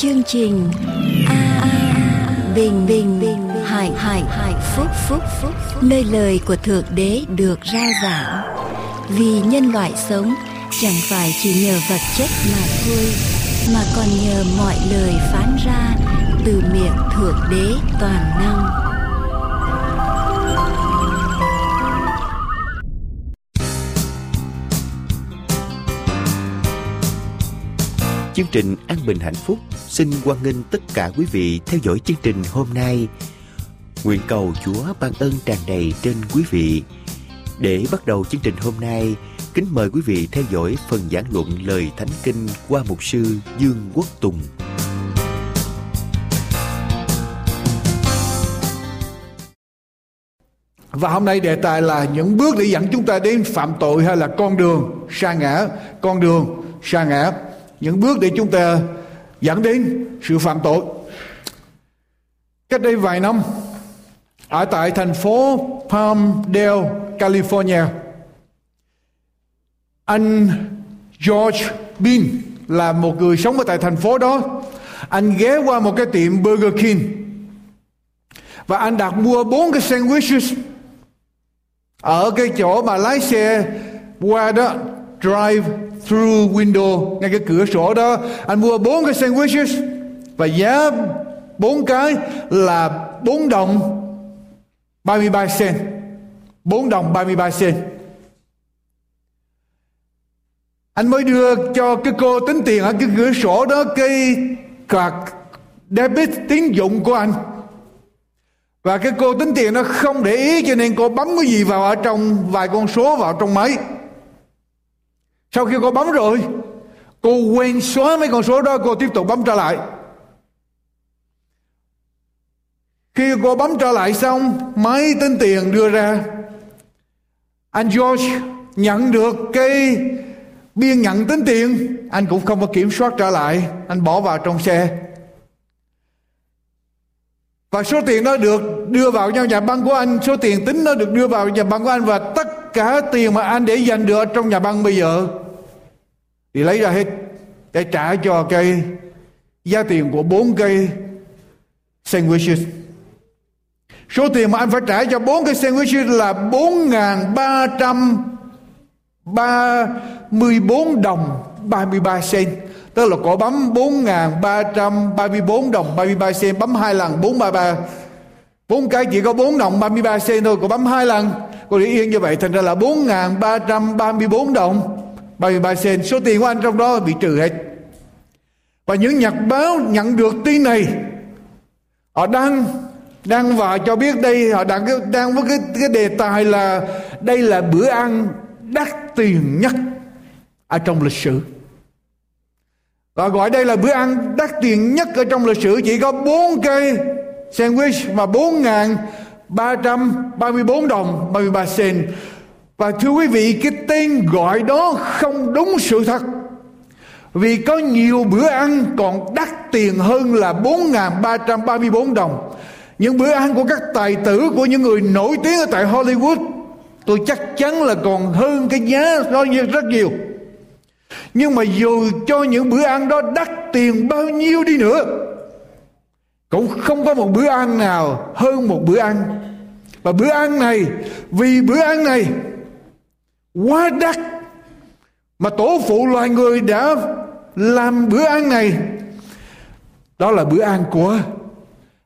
chương trình. A bình bình bình hải hải hải phúc phúc phúc nơi lời của thượng đế được rao giảng. Vì nhân loại sống, chẳng phải chỉ nhờ vật chất mà thôi, mà còn nhờ mọi lời phán ra từ miệng thượng đế toàn năng. Chương trình An Bình Hạnh Phúc xin hoan nghênh tất cả quý vị theo dõi chương trình hôm nay. Nguyện cầu Chúa ban ơn tràn đầy trên quý vị. Để bắt đầu chương trình hôm nay, kính mời quý vị theo dõi phần giảng luận lời Thánh Kinh qua mục sư Dương Quốc Tùng. Và hôm nay đề tài là những bước để dẫn chúng ta đến phạm tội hay là con đường sa ngã, con đường sa ngã những bước để chúng ta dẫn đến sự phạm tội. Cách đây vài năm ở tại thành phố Palmdale, California anh George Bean là một người sống ở tại thành phố đó. Anh ghé qua một cái tiệm Burger King và anh đặt mua bốn cái sandwiches ở cái chỗ mà lái xe qua đó drive through window, ngay cái cửa sổ đó. Anh mua bốn cái sandwiches và giá bốn cái là bốn đồng 33 cent. 4 đồng 33 cent. Anh mới đưa cho cái cô tính tiền ở cái cửa sổ đó cái card debit tín dụng của anh. Và cái cô tính tiền nó không để ý cho nên cô bấm cái gì vào ở trong vài con số vào trong máy sau khi cô bấm rồi, cô quên xóa mấy con số đó, cô tiếp tục bấm trở lại. Khi cô bấm trở lại xong, máy tính tiền đưa ra. Anh George nhận được cái biên nhận tính tiền. Anh cũng không có kiểm soát trở lại, anh bỏ vào trong xe. Và số tiền đó được đưa vào trong nhà băng của anh, số tiền tính nó được đưa vào nhà băng của anh và tất cả tiền mà anh để dành được trong nhà băng bây giờ thì lấy ra hết để trả cho cái giá tiền của bốn cây sandwiches. Số tiền mà anh phải trả cho bốn cái sandwiches là bốn ngàn ba trăm ba mươi bốn đồng ba mươi ba cent. Tức là có bấm bốn ngàn ba trăm ba mươi bốn đồng ba mươi ba cent, bấm hai lần, bốn ba ba. Bốn cái chỉ có bốn đồng ba mươi ba cent thôi có bấm hai lần. Cô để yên như vậy, thành ra là bốn ngàn ba trăm ba mươi bốn đồng. 33 sen, số tiền của anh trong đó bị trừ hết. Và những nhật báo nhận được tin này, họ đang đang vào cho biết đây, họ đang đang với cái cái đề tài là đây là bữa ăn đắt tiền nhất ở trong lịch sử. Và gọi đây là bữa ăn đắt tiền nhất ở trong lịch sử, chỉ có bốn cây sandwich mà bốn ngàn ba trăm ba mươi bốn đồng, ba mươi ba sen và thưa quý vị, cái tên gọi đó không đúng sự thật. Vì có nhiều bữa ăn còn đắt tiền hơn là 4.334 đồng. Những bữa ăn của các tài tử, của những người nổi tiếng ở tại Hollywood, tôi chắc chắn là còn hơn cái giá đó rất nhiều. Nhưng mà dù cho những bữa ăn đó đắt tiền bao nhiêu đi nữa, cũng không có một bữa ăn nào hơn một bữa ăn. Và bữa ăn này, vì bữa ăn này quá đắt. Mà tổ phụ loài người đã làm bữa ăn này. Đó là bữa ăn của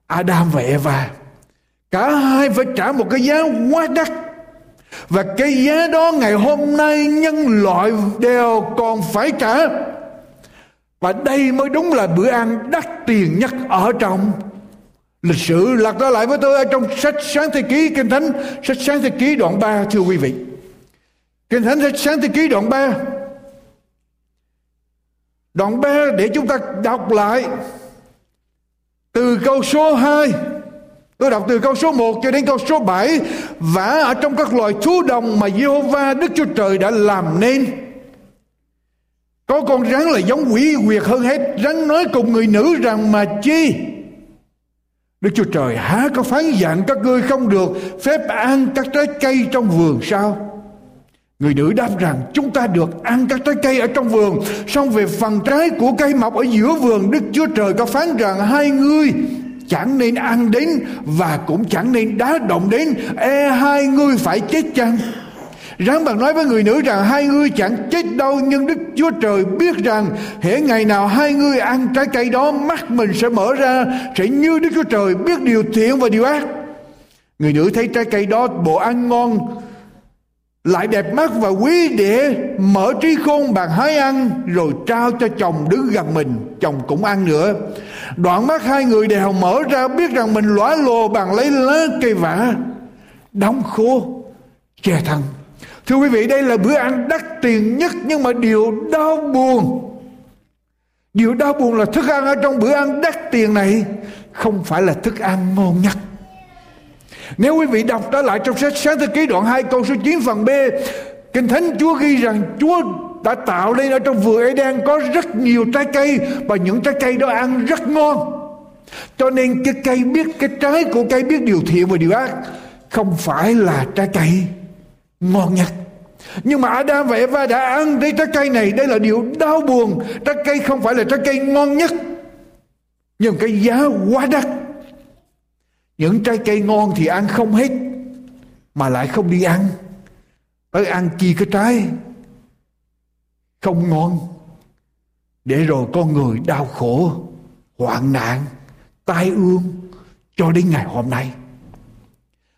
Adam và Eva. Cả hai phải trả một cái giá quá đắt. Và cái giá đó ngày hôm nay nhân loại đều còn phải trả. Và đây mới đúng là bữa ăn đắt tiền nhất ở trong lịch sử. Lật ra lại với tôi ở trong sách sáng thế ký kinh thánh, sách sáng thế ký đoạn 3 thưa quý vị. Kinh Thánh sáng thế ký đoạn 3 Đoạn 3 để chúng ta đọc lại Từ câu số 2 Tôi đọc từ câu số 1 cho đến câu số 7 Và ở trong các loài thú đồng mà Jehovah Đức Chúa Trời đã làm nên. Có con rắn là giống quỷ quyệt hơn hết. Rắn nói cùng người nữ rằng mà chi? Đức Chúa Trời há có phán dặn các ngươi không được Phép ăn các trái cây trong vườn sao? Người nữ đáp rằng, chúng ta được ăn các trái cây ở trong vườn, Xong về phần trái của cây mọc ở giữa vườn, Đức Chúa Trời có phán rằng hai ngươi chẳng nên ăn đến Và cũng chẳng nên đá động đến. E hai ngươi phải chết chăng? Ráng bằng nói với người nữ rằng, hai ngươi chẳng chết đâu, Nhưng Đức Chúa Trời biết rằng hễ ngày nào hai ngươi ăn trái cây đó, Mắt mình sẽ mở ra, Sẽ như Đức Chúa Trời biết điều thiện và điều ác. Người nữ thấy trái cây đó, bộ ăn ngon lại đẹp mắt và quý để mở trí khôn bàn hái ăn, rồi trao cho chồng đứng gần mình, chồng cũng ăn nữa. Đoạn mắt hai người đều mở ra biết rằng mình lõa lồ bằng lấy lá cây vả. Đóng khô che thân. Thưa quý vị, đây là bữa ăn đắt tiền nhất nhưng mà điều đau buồn. Điều đau buồn là thức ăn ở trong bữa ăn đắt tiền này không phải là thức ăn ngon nhất nếu quý vị đọc trở lại trong sách sáng thế ký đoạn 2 câu số 9 phần B, Kinh Thánh Chúa ghi rằng Chúa đã tạo nên ở trong vườn Eden có rất nhiều trái cây và những trái cây đó ăn rất ngon. Cho nên cái cây biết, cái trái của cây biết điều thiện và điều ác không phải là trái cây ngon nhất. Nhưng mà Adam và Eva đã ăn cái trái cây này, Đây là điều đau buồn Trái cây không phải là trái cây ngon nhất, Nhưng cái giá quá đắt những trái cây ngon thì ăn không hết, mà lại không đi ăn. Tới ăn chi cái trái? Không ngon. Để rồi con người đau khổ, hoạn nạn, tai ương cho đến ngày hôm nay.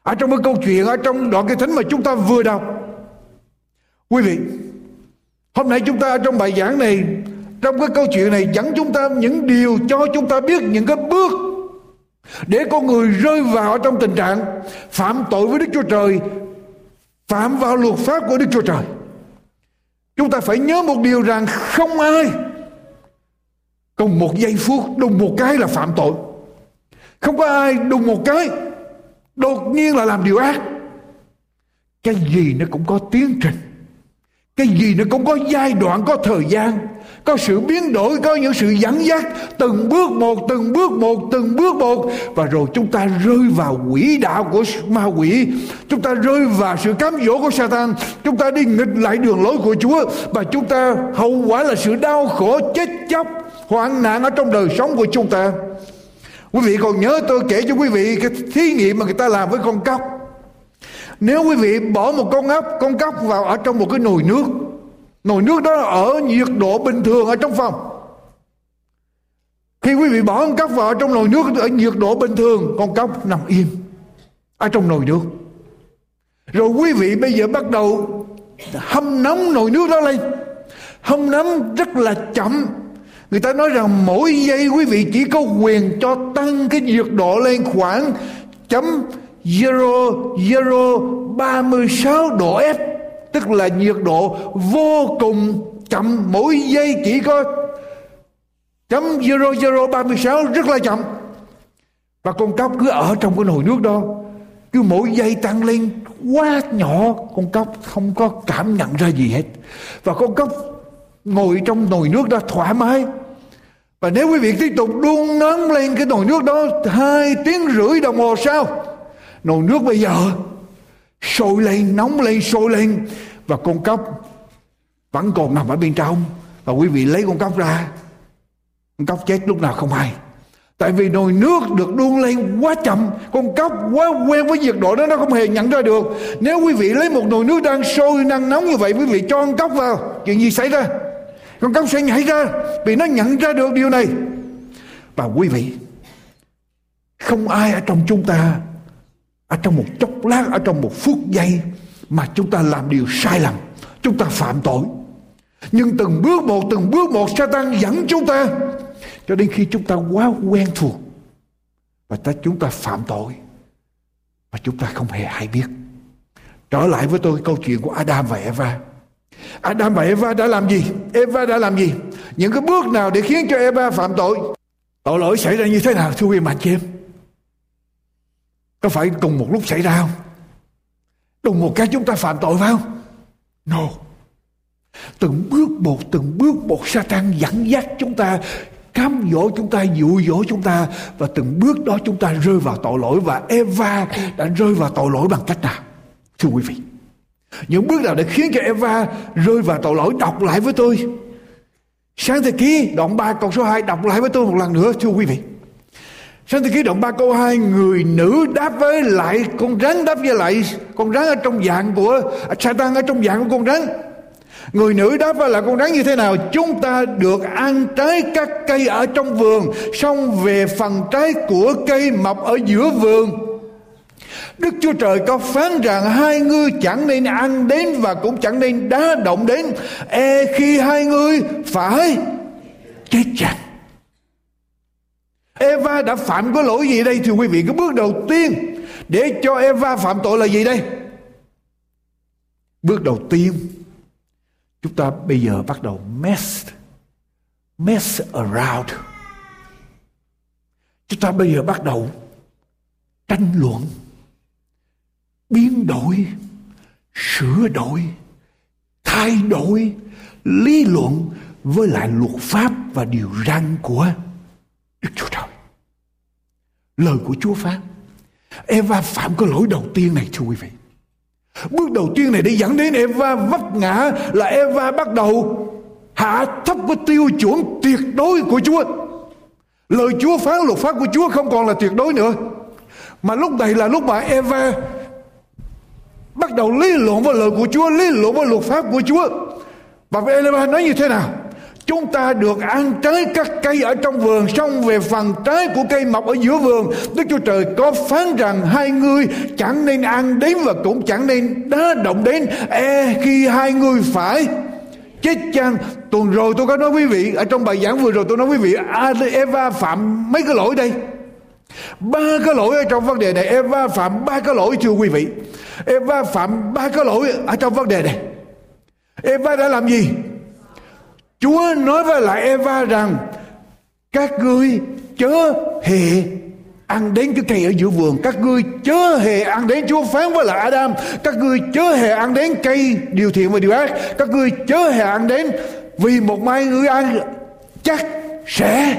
Ở trong cái câu chuyện, ở trong đoạn cái thánh mà chúng ta vừa đọc, quý vị, hôm nay chúng ta trong bài giảng này, trong cái câu chuyện này dẫn chúng ta những điều cho chúng ta biết, những cái bước để con người rơi vào trong tình trạng phạm tội với Đức Chúa Trời, phạm vào luật pháp của Đức Chúa Trời. Chúng ta phải nhớ một điều rằng không ai cùng một giây phút, đùng một cái là phạm tội. Không có ai đùng một cái, đột nhiên là làm điều ác. Cái gì nó cũng có tiến trình cái gì nó cũng có giai đoạn, có thời gian, có sự biến đổi, có những sự dẫn dắt. Từng bước một, từng bước một, từng bước một. Và rồi chúng ta rơi vào quỹ đạo của ma quỷ. Chúng ta rơi vào sự cám dỗ của Satan. Chúng ta đi nghịch lại đường lối của Chúa. Và chúng ta hậu quả là sự đau khổ, chết chóc, hoạn nạn ở trong đời sống của chúng ta. Quý vị còn nhớ tôi kể cho quý vị cái thí nghiệm mà người ta làm với con cóc nếu quý vị bỏ một con ốc, con cóc vào ở trong một cái nồi nước nồi nước đó ở nhiệt độ bình thường ở trong phòng. Khi quý vị bỏ con cóc vào trong nồi nước ở nhiệt độ bình thường, con cóc nằm im ở trong nồi nước. Rồi quý vị bây giờ bắt đầu hâm nóng nồi nước đó lên. Hâm nóng rất là chậm. Người ta nói rằng mỗi giây quý vị chỉ có quyền cho tăng cái nhiệt độ lên khoảng chấm zero zero ba mươi sáu độ F, tức là nhiệt độ vô cùng chậm mỗi giây chỉ có chấm zero zero ba mươi sáu rất là chậm. Và con cóc cứ ở trong cái nồi nước đó, cứ mỗi giây tăng lên quá nhỏ, con cóc không có cảm nhận ra gì hết. Và con cóc ngồi trong nồi nước đó thoải mái. Và nếu quý vị tiếp tục đun nóng lên cái nồi nước đó, hai tiếng rưỡi đồng hồ sau nồi nước bây giờ sôi lên, nóng lên, sôi lên. Và con cóc vẫn còn nằm ở bên trong. Và quý vị lấy con cóc ra. Con cóc chết lúc nào không hay. Tại vì nồi nước được đun lên quá chậm. Con cóc quá quen với nhiệt độ đó, nó không hề nhận ra được. Nếu quý vị lấy một nồi nước đang sôi, đang nóng như vậy, quý vị cho con cóc vào. Chuyện gì xảy ra? Con cóc sẽ nhảy ra vì nó nhận ra được điều này. Và quý vị, không ai ở trong chúng ta ở trong một chốc lát, ở trong một phút giây mà chúng ta làm điều sai lầm, chúng ta phạm tội. Nhưng từng bước một, từng bước một, Satan dẫn chúng ta. Cho đến khi chúng ta quá quen thuộc và ta chúng ta phạm tội mà chúng ta không hề hay biết. Trở lại với tôi câu chuyện của Adam và Eva. Adam và Eva đã làm gì? Eva đã làm gì? Những cái bước nào để khiến cho Eva phạm tội? Tội lỗi xảy ra như thế nào, thưa quý bà chị em? Có phải cùng một lúc xảy ra không? Đùng một cái chúng ta phạm tội phải không? No. Từng bước một, từng bước một Satan dẫn dắt chúng ta, cám dỗ chúng ta, dụ dỗ chúng ta và từng bước đó chúng ta rơi vào tội lỗi và Eva đã rơi vào tội lỗi bằng cách nào? Thưa quý vị, những bước nào để khiến cho Eva rơi vào tội lỗi, đọc lại với tôi. Sáng thế ký đoạn 3 câu số 2 đọc lại với tôi một lần nữa, thưa quý vị sáng thế ký đoạn 3 câu 2 người nữ đáp với lại con rắn đáp với lại con rắn ở trong dạng của à, Satan ở trong dạng của con rắn. Người nữ đáp với lại con rắn như thế nào? Chúng ta được ăn trái các cây ở trong vườn, Xong về phần trái của cây mọc ở giữa vườn. Đức Chúa Trời có phán rằng hai ngươi chẳng nên ăn đến và cũng chẳng nên đá động đến. E khi hai ngươi phải chết chặt. Eva đã phạm có lỗi gì đây thưa quý vị? Cái bước đầu tiên để cho Eva phạm tội là gì đây? Bước đầu tiên, chúng ta bây giờ bắt đầu mess mess around. Chúng ta bây giờ bắt đầu tranh luận, biến đổi, sửa đổi, thay đổi lý luận với lại luật pháp và điều răn của Lời của Chúa phán. Eva phạm cái lỗi đầu tiên này thưa quý vị. Bước đầu tiên này để dẫn đến Eva vấp ngã là Eva bắt đầu hạ thấp cái tiêu chuẩn tuyệt đối của Chúa. Lời Chúa phán luật pháp của Chúa không còn là tuyệt đối nữa. Mà lúc này là lúc mà Eva bắt đầu lý luận với lời của Chúa, lý luận với luật pháp của Chúa. Và Eva nói như thế nào? Chúng ta được ăn trái các cây ở trong vườn, Xong về phần trái của cây mọc ở giữa vườn. Đức Chúa Trời có phán rằng Hai người chẳng nên ăn đến Và cũng chẳng nên đá động đến. E khi hai người phải chết chăng? Tuần rồi tôi có nói quý vị, Ở trong bài giảng vừa rồi tôi nói quý vị Eva phạm mấy cái lỗi đây? Ba cái lỗi ở trong vấn đề này. Eva phạm ba cái lỗi, thưa quý vị. Eva phạm ba cái lỗi ở trong vấn đề này. Eva đã làm gì? Chúa nói với lại Eva rằng, các ngươi chớ hề ăn đến cái cây ở giữa vườn. Các ngươi chớ hề ăn đến Chúa phán với lại Adam. Các ngươi chớ hề ăn đến cây điều thiện và điều ác. Các ngươi chớ hề ăn đến vì một mai ngươi ăn, chắc sẽ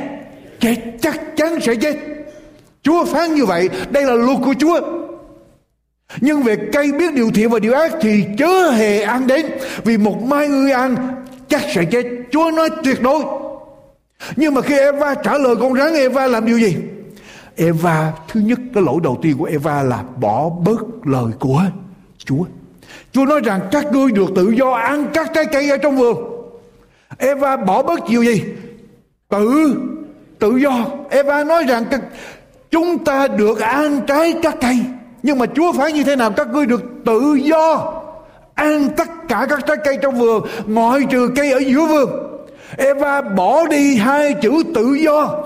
chết, chắc chắn sẽ chết. Chúa phán như vậy. Đây là luật của Chúa. Nhưng về cây biết điều thiện và điều ác thì chớ hề ăn đến vì một mai ngươi ăn chắc sẽ chết. Chúa nói tuyệt đối. Nhưng mà khi Eva trả lời con rắn, Eva làm điều gì? Eva, thứ nhất, cái lỗi đầu tiên của Eva là bỏ bớt lời của Chúa. Chúa nói rằng các ngươi được tự do ăn các trái cây ở trong vườn. Eva bỏ bớt điều gì? Tự tự do. Eva nói rằng các, chúng ta được ăn trái các cây. Nhưng mà Chúa phải như thế nào? Các ngươi được tự do ăn tất cả các trái cây trong vườn, ngoại trừ cây ở giữa vườn. Eva bỏ đi hai chữ tự do.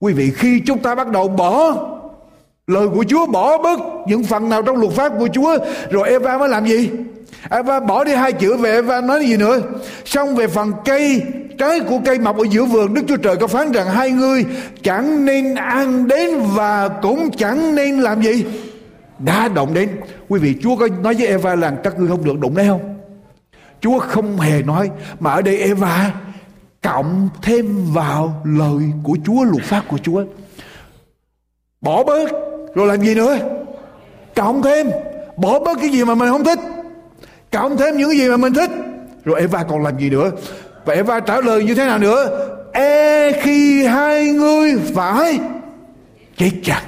Quý vị, khi chúng ta bắt đầu bỏ, lời của Chúa bỏ bớt những phần nào trong luật pháp của Chúa, rồi Eva mới làm gì? Eva bỏ đi hai chữ về Eva nói gì nữa? Xong về phần cây, trái của cây mọc ở giữa vườn, Đức Chúa Trời có phán rằng hai người chẳng nên ăn đến và cũng chẳng nên làm gì? Đã động đến, quý vị, Chúa có nói với Eva là các ngươi không được đụng đấy không? Chúa không hề nói, mà ở đây Eva cộng thêm vào lời của Chúa, luật pháp của Chúa. Bỏ bớt, rồi làm gì nữa? Cộng thêm. Bỏ bớt cái gì mà mình không thích. Cộng thêm những cái gì mà mình thích. Rồi Eva còn làm gì nữa? Và Eva trả lời như thế nào nữa? E khi hai người phải chết chặt.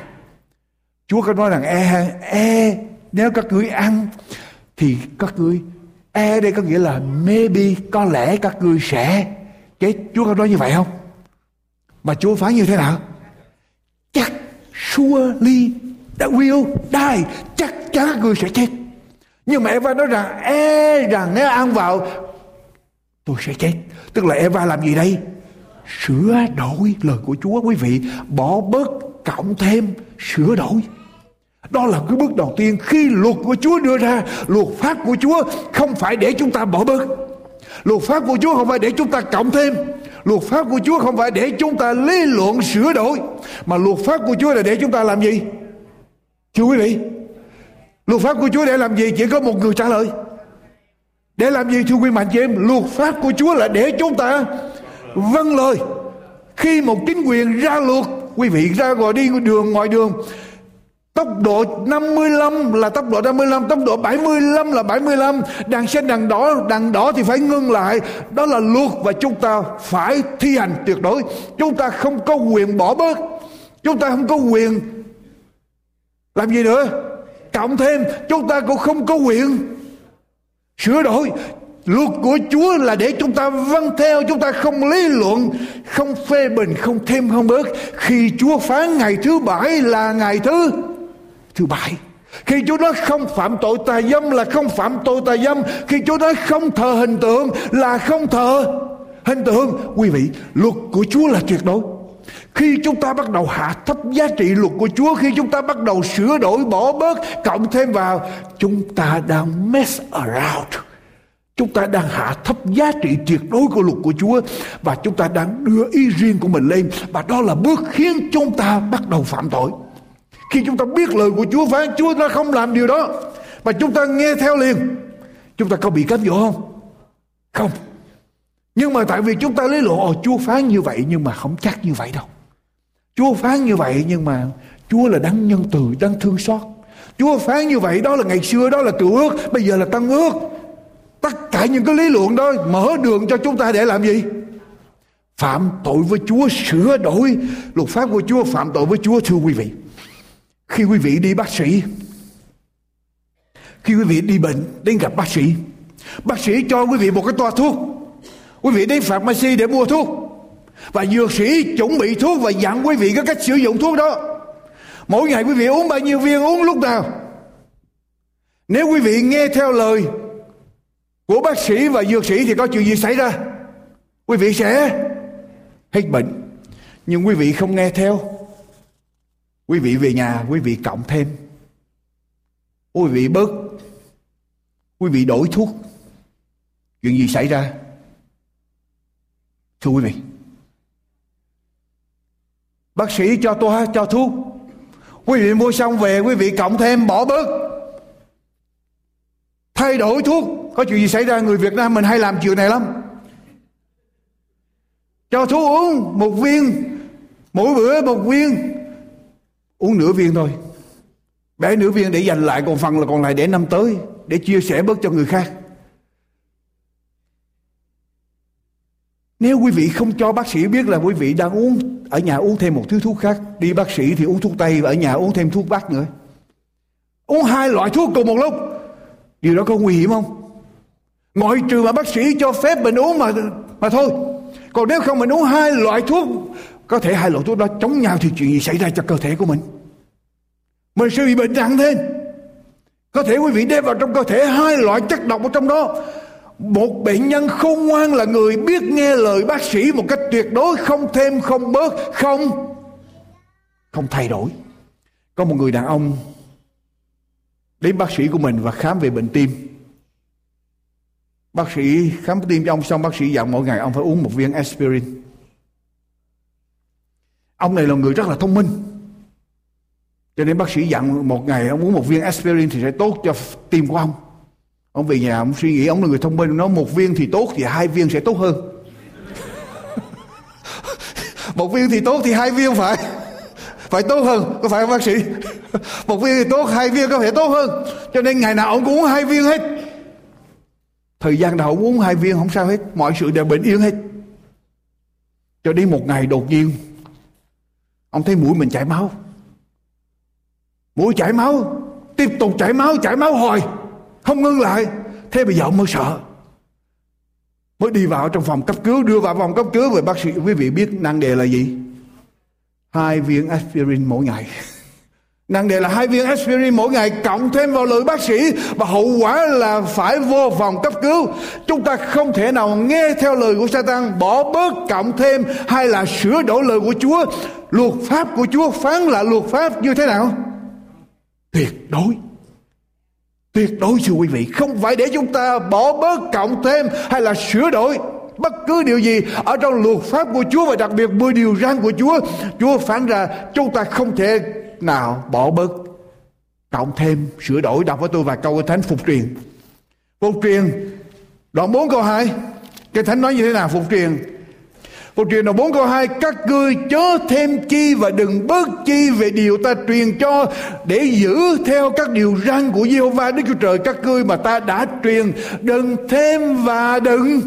Chúa có nói rằng e e nếu các ngươi ăn thì các ngươi e đây có nghĩa là maybe có lẽ các ngươi sẽ chết Chúa có nói như vậy không? Mà Chúa phán như thế nào? Chắc surely that will die. Chắc chắn các ngươi sẽ chết. Nhưng mà Eva nói rằng e rằng nếu ăn vào, tôi sẽ chết. Tức là Eva làm gì đây? Sửa đổi lời của Chúa, quý vị. Bỏ bớt cộng thêm sửa đổi đó là cái bước đầu tiên khi luật của Chúa đưa ra. Luật pháp của Chúa không phải để chúng ta bỏ bớt. Luật pháp của Chúa không phải để chúng ta cộng thêm. Luật pháp của Chúa không phải để chúng ta lý luận, sửa đổi. Mà luật pháp của Chúa là để chúng ta làm gì? Thưa quý vị, luật pháp của Chúa để làm gì? Chỉ có một người trả lời. Để làm gì, thưa quý mạnh chị em? Luật pháp của Chúa là để chúng ta vâng lời. Khi một chính quyền ra luật, quý vị ra gọi đi đường, ngoài đường Tốc độ 55 là tốc độ 55, tốc độ 75 là 75, đèn xanh đèn đỏ, đèn đỏ thì phải ngưng lại. Đó là luật và chúng ta phải thi hành tuyệt đối. Chúng ta không có quyền bỏ bớt. Chúng ta không có quyền làm gì nữa. Cộng thêm chúng ta cũng không có quyền sửa đổi luật của Chúa là để chúng ta vâng theo chúng ta không lý luận không phê bình không thêm không bớt khi Chúa phán ngày thứ bảy là ngày thứ thứ bảy. Khi Chúa nói không phạm tội tà dâm là không phạm tội tà dâm. Khi Chúa nói không thờ hình tượng là không thờ hình tượng. Quý vị, luật của Chúa là tuyệt đối. Khi chúng ta bắt đầu hạ thấp giá trị luật của Chúa, Khi chúng ta bắt đầu sửa đổi, bỏ bớt, Cộng thêm vào, Chúng ta đang mess around. Chúng ta đang hạ thấp giá trị tuyệt đối của luật của Chúa Và chúng ta đang đưa ý riêng của mình lên Và đó là bước khiến chúng ta bắt đầu phạm tội. Khi chúng ta biết lời của Chúa phán Chúa ta không làm điều đó mà chúng ta nghe theo liền Chúng ta có bị cám dỗ không? Không Nhưng mà tại vì chúng ta lấy lộ Chúa phán như vậy nhưng mà không chắc như vậy đâu Chúa phán như vậy nhưng mà Chúa là đấng nhân từ, đấng thương xót. Chúa phán như vậy đó là ngày xưa đó là cựu ước, bây giờ là tăng ước. Tất cả những cái lý luận đó mở đường cho chúng ta để làm gì? Phạm tội với Chúa, sửa đổi luật pháp của Chúa, phạm tội với Chúa thưa quý vị. Khi quý vị đi bác sĩ, khi quý vị đi bệnh đến gặp bác sĩ, bác sĩ cho quý vị một cái toa thuốc. Quý vị đến pharmacy để mua thuốc. Và dược sĩ chuẩn bị thuốc và dặn quý vị cái cách sử dụng thuốc đó. Mỗi ngày quý vị uống bao nhiêu viên uống lúc nào. Nếu quý vị nghe theo lời của bác sĩ và dược sĩ thì có chuyện gì xảy ra? Quý vị sẽ hết bệnh. Nhưng quý vị không nghe theo quý vị về nhà, quý vị cộng thêm. Quý vị bớt. Quý vị đổi thuốc. Chuyện gì xảy ra? Thưa quý vị, bác sĩ cho tôi cho thuốc. Quý vị mua xong về, quý vị cộng thêm, bỏ bớt. Thay đổi thuốc. Có chuyện gì xảy ra? Người Việt Nam mình hay làm chuyện này lắm. Cho thuốc uống một viên. Mỗi bữa một viên uống nửa viên thôi bé nửa viên để dành lại còn phần là còn lại để năm tới để chia sẻ bớt cho người khác Nếu quý vị không cho bác sĩ biết là quý vị đang uống ở nhà uống thêm một thứ thuốc khác, đi bác sĩ thì uống thuốc tây và ở nhà uống thêm thuốc bắc nữa. Uống hai loại thuốc cùng một lúc, điều đó có nguy hiểm không? Ngoại trừ mà bác sĩ cho phép mình uống mà mà thôi. Còn nếu không mình uống hai loại thuốc, có thể hai loại thuốc đó chống nhau thì chuyện gì xảy ra cho cơ thể của mình? Mình sẽ bị bệnh nặng thêm. Có thể quý vị đem vào trong cơ thể hai loại chất độc ở trong đó một bệnh nhân khôn ngoan là người biết nghe lời bác sĩ một cách tuyệt đối, không thêm, không bớt, không không thay đổi có một người đàn ông đến bác sĩ của mình và khám về bệnh tim bác sĩ khám tim cho ông xong, bác sĩ dặn mỗi ngày ông phải uống một viên aspirin ông này là người rất là thông minh. Cho nên bác sĩ dặn một ngày ông uống một viên aspirin thì sẽ tốt cho tim của ông. Ông về nhà ông suy nghĩ ông là người thông minh, nói một viên thì tốt thì hai viên sẽ tốt hơn. Một viên thì tốt thì hai viên phải phải tốt hơn, có phải không bác sĩ? Một viên thì tốt, hai viên có thể tốt hơn. Cho nên ngày nào ông cũng uống hai viên hết. Thời gian nào ông uống hai viên không sao hết, mọi sự đều bình yên hết. Cho đến một ngày đột nhiên ông thấy mũi mình chảy máu. Mũi chảy máu, tiếp tục chảy máu chảy máu hồi. Không ngưng lại. Thế bây giờ ông mới sợ. Mới đi vào trong phòng cấp cứu, đưa vào phòng cấp cứu. Về bác sĩ, quý vị biết năng đề là gì? Hai viên aspirin mỗi ngày năng đề là hai viên aspirin mỗi ngày cộng thêm vào lời bác sĩ và hậu quả là phải vô phòng cấp cứu. Chúng ta không thể nào nghe theo lời của Satan, bỏ bớt cộng thêm hay là sửa đổi lời của Chúa. Luật pháp của Chúa phán là luật pháp như thế nào? Tuyệt đối. Tuyệt đối, thưa quý vị, Không phải để chúng ta bỏ bớt cộng thêm Hay là sửa đổi Bất cứ điều gì ở trong luật pháp của Chúa Và đặc biệt 10 điều răn của Chúa. Chúa phán ra, chúng ta không thể nào bỏ bớt. Cộng thêm sửa đổi Đọc với tôi vài câu của Thánh phục truyền. Phục truyền, Đoạn 4 câu 2 Cái Thánh nói như thế nào phục truyền? Phục truyền đoạn 4 câu 2 Các ngươi chớ thêm chi và đừng bớt chi về điều ta truyền cho Để giữ theo các điều răn của Giê-hô-va, Đức Chúa Trời. Các ngươi mà ta đã truyền, Đừng thêm và đừng